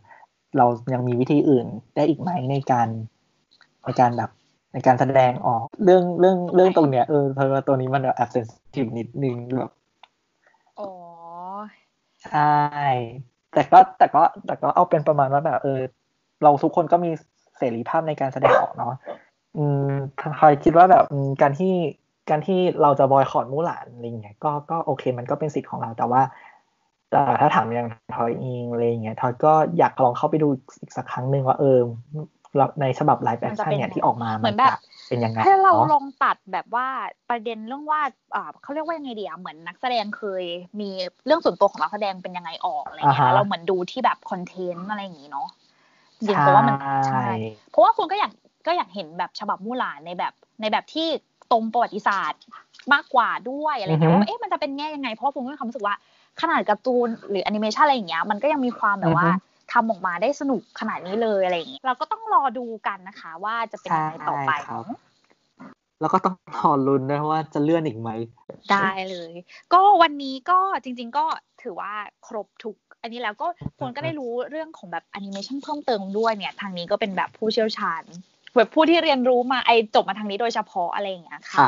เรายังมีวิธีอื่นได้อีกไหมในการในการแบบในการแสดงออกเรื่องเรื่องเรื่องตรงเนี้ยเออเพราะว่าตัวนี้มันแบบแอบเซนซิทีฟนิดนึงแบบอ๋อ ใช่ แต่ก็แต่ก็แต่ก็เอาเป็นประมาณว่าแบบเออ เราทุกคนก็มีเสรีภาพในการแสดงออกเนาะอืมคอยคิดว่าแบบการที่การที่เราจะบอยคอรดมูหลานอะไรเงี้ยก็ก็โอเค มันก็เป็นสิทธิ์ของเราแต่ว่าแต่ถ้าถามอย่างทอยเองอะไรเงี้ยทอยก็อยากลองเข้าไปดูอีกสักครั้งหนึ่งว่าเออ ในฉบับ live action เนี่ยที่ออกมาเหมือนแบบเป็นยังไงให้เราลองตัดแบบว่าประเด็นเรื่องว่าอ่าเขาเรียกว่ายังไงดีอะเหมือนนักแสดงเคยมีเรื่องส่วนตัวของนักแสดงเป็นยังไงออกอะไรเงี้ยเราเหมือนดูที่แบบ content อะไรอย่างงี้เนาะจริงเพราะว่ามันใช่เพราะว่าคุณก็อยากก็อยากเห็นแบบฉบับมู่หลานในแบบในแบบที่ตรงประวัติศาสตร์มากกว่าด้วยอะไรเงี้ยว่าเอ๊ะมันจะเป็นแง่ยังไงเพราะว่าผมก็มีความรู้สึกว่าขนาดการ์ตูนหรือแอนิเมชันอะไรอย่างเงี้ยมันก็ยังมีความแบบว่า ทำออกมาได้สนุกขนาดนี้เลยอะไรอย่างเงี้ยเราก็ต้องรอดูกันนะคะ ว่าจะเป็นยังไงต่อไปแล้วก็ต้องรอลุ้นนะว่าจะเลื่อนอีกไหม ได้เลย ก็วันนี้ก็จริง ๆ ก็ถือว่าครบทุก อันนี้แล้วก็คนก็ได้รู้เรื่องของแบบแอนิเมชันเพิ่มเติมด้วยเนี่ย ทางนี้ก็เป็นแบบผู้เชี่ยวชาญแบบผู้ที่เรียนรู้มาไอจบมาทางนี้โดยเฉพาะอะไรอย่างเงี้ยค่ะ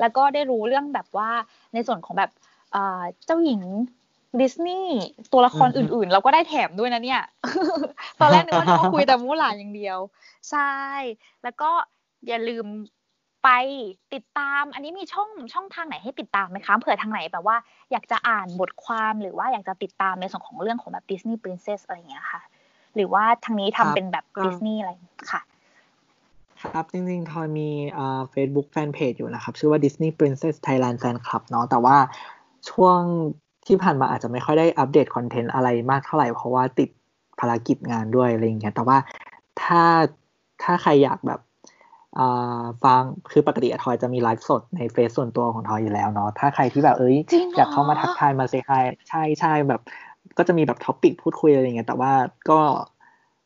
แล้วก็ได้รู้เรื่องแบบว่าในส่วนของแบบเจ้าหญิง ดิสนีย์ตัวละครอื่นๆ เราก็ได้แถมด้วยนะเนี่ย ตอนแรกนึกว่าจะคุยแต่มูหลานอย่างเดียว ใช่ แล้วก็อย่าลืมไปติดตาม อันนี้มีช่องช่องทางไหนให้ติดตามไหมคะเผื่อทางไหนแบบว่า อยากจะอ่านบทความหรือว่าอยากจะติดตามในส่วนของเรื่องของแบบดิสนีย์ปรินเซสอะไรอย่างเงี้ยค่ะ หรือว่าทางนี้ทำเป็นแบบดิสนีย์อะไรค่ะ ครับ จริงๆ ทอยมีอ่าเฟซบุ๊กแฟนเพจอยู่นะครับ ชื่อว่า Disney Princess Thailand Fan Club เนาะแต่ว่าช่วง ที่ผ่านมาอาจจะไม่ค่อยได้อัปเดตคอนเทนต์อะไรมากเท่าไหร่ เพราะว่าติดภารกิจงานด้วยอะไรอย่างเงี้ยแต่ว่าถ้าถ้าใครอยากแบบฟังคือปกติทอยจะมีไลฟ์สดในเฟซส่วนตัวของทอยอยู่แล้วเนาะถ้าใครที่แบบเอ้ยอยากเข้ามาทักทายมาเซฮายใช่ใช่แบบก็จะมีแบบ topic พูดคุยอะไรเงี้ยแต่ว่าก็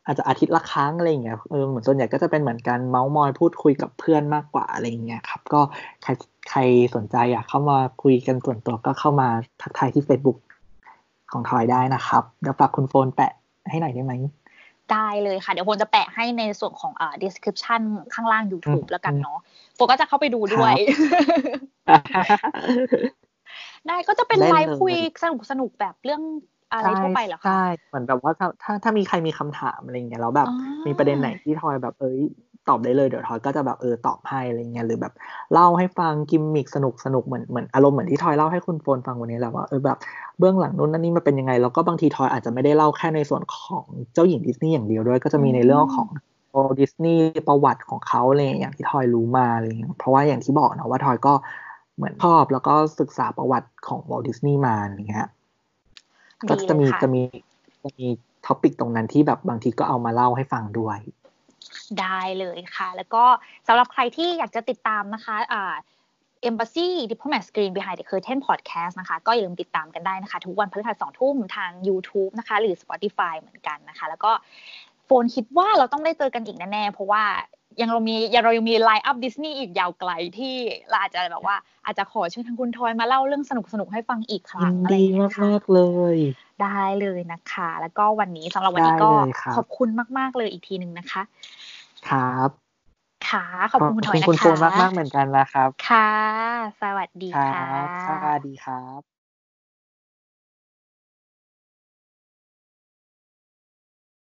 อาจจะอาทิตย์ละครั้งอะไรเงี้ยเออเหมือนส่วนใหญ่ก็จะเป็นเหมือนการเมาท์มอยพูดคุยกับเพื่อนมากกว่าอะไรเงี้ยครับ ก็ใคร ใครสนใจอยากเข้ามาคุยกันส่วนตัวก็เข้ามาทักทายที่ Facebook ของทอยได้นะครับเดี๋ยวฝากคุณโฟนแปะให้หน่อยได้ไหมได้เลยค่ะ เดี๋ยวโฟนจะแปะให้ในส่วนของอ่า description ข้างล่าง YouTube แล้วกันเนาะโฟนก็จะเข้าไปดูด้วย ได้ก็จะเป็นไลฟ์คุยสนุกสนุกแบบเรื่องอะไรทั่วไปเหรอคะใช่เหมือนแบบว่าถ้าถ้าถ้ามีใครมีคำถามอะไรเงี้ยแล้วแบบ มีประเด็นไหนที่ทอยแบบเอ้ย ตอบได้เลยเดี๋ยวทอยก็จะแบบเออตอบให้อะไรเงี้ยหรือแบบเล่าให้ฟังกิมมิกสนุกสนุกเหมือนเหมือนอารมณ์เหมือนที่ทอยเล่าให้คุณโฟนฟังวันนี้แหละว่าเออแบบเบื้องหลังนู้นนั่นนี่มาเป็นยังไง แล้วก็บางทีทอยอาจจะไม่ได้เล่าแค่ในส่วนของเจ้าหญิงดิสนีย์อย่างเดียวด้วย ก็จะมีในเรื่องของวอลต์ดิสนีย์ประวัติของเขาอะไรอย่างที่ทอยรู้มาอะไรเงี้ยเพราะว่าอย่างที่บอกนะว่าทอยก็เหมือนชอบแล้วก็ศึกษาประวัติของวอลต์ดิสนีย์มาอย่างเงี้ยก็จะมีจะมีจะมี topic ตรงนั้นที่แบบบางทีก็เอามาเล่าให้ฟังด้วย ได้เลยค่ะ แล้วก็สำหรับใครที่อยากจะติดตามนะคะอ่า Embassy Diplomat Screen Behind the Curtain Podcast นะคะ ก็อย่าลืมติดตามกันได้นะคะ ทุกวันพฤหัสสองทุ่มทาง YouTube นะคะ หรือ Spotify เหมือนกันนะคะ แล้วก็โฟนคิดว่าเราต้องได้เจอกันอีกแน่ๆ เพราะว่ายังเรามียังเรายังมีไลน์อัพดิสนีย์อีกยาวไกลที่เราอาจจะแบบว่าอาจจะขอเชิญทางคุณทอยมาเล่าเรื่องสนุกสนุกให้ฟังอีกครั้งอะไรอย่างเงี้ยค่ะมากเลย ได้เลยนะคะ แล้วก็วันนี้สำหรับวันนี้ก็ขอบคุณมาก ๆ เลยอีกทีหนึ่งนะคะ ครับค่ะขอบคุณคุณทอยนะคะคุณโฟมากมากเหมือนกันนะครับ ค่ะ สวัสดีค่ะสวัสดีครับ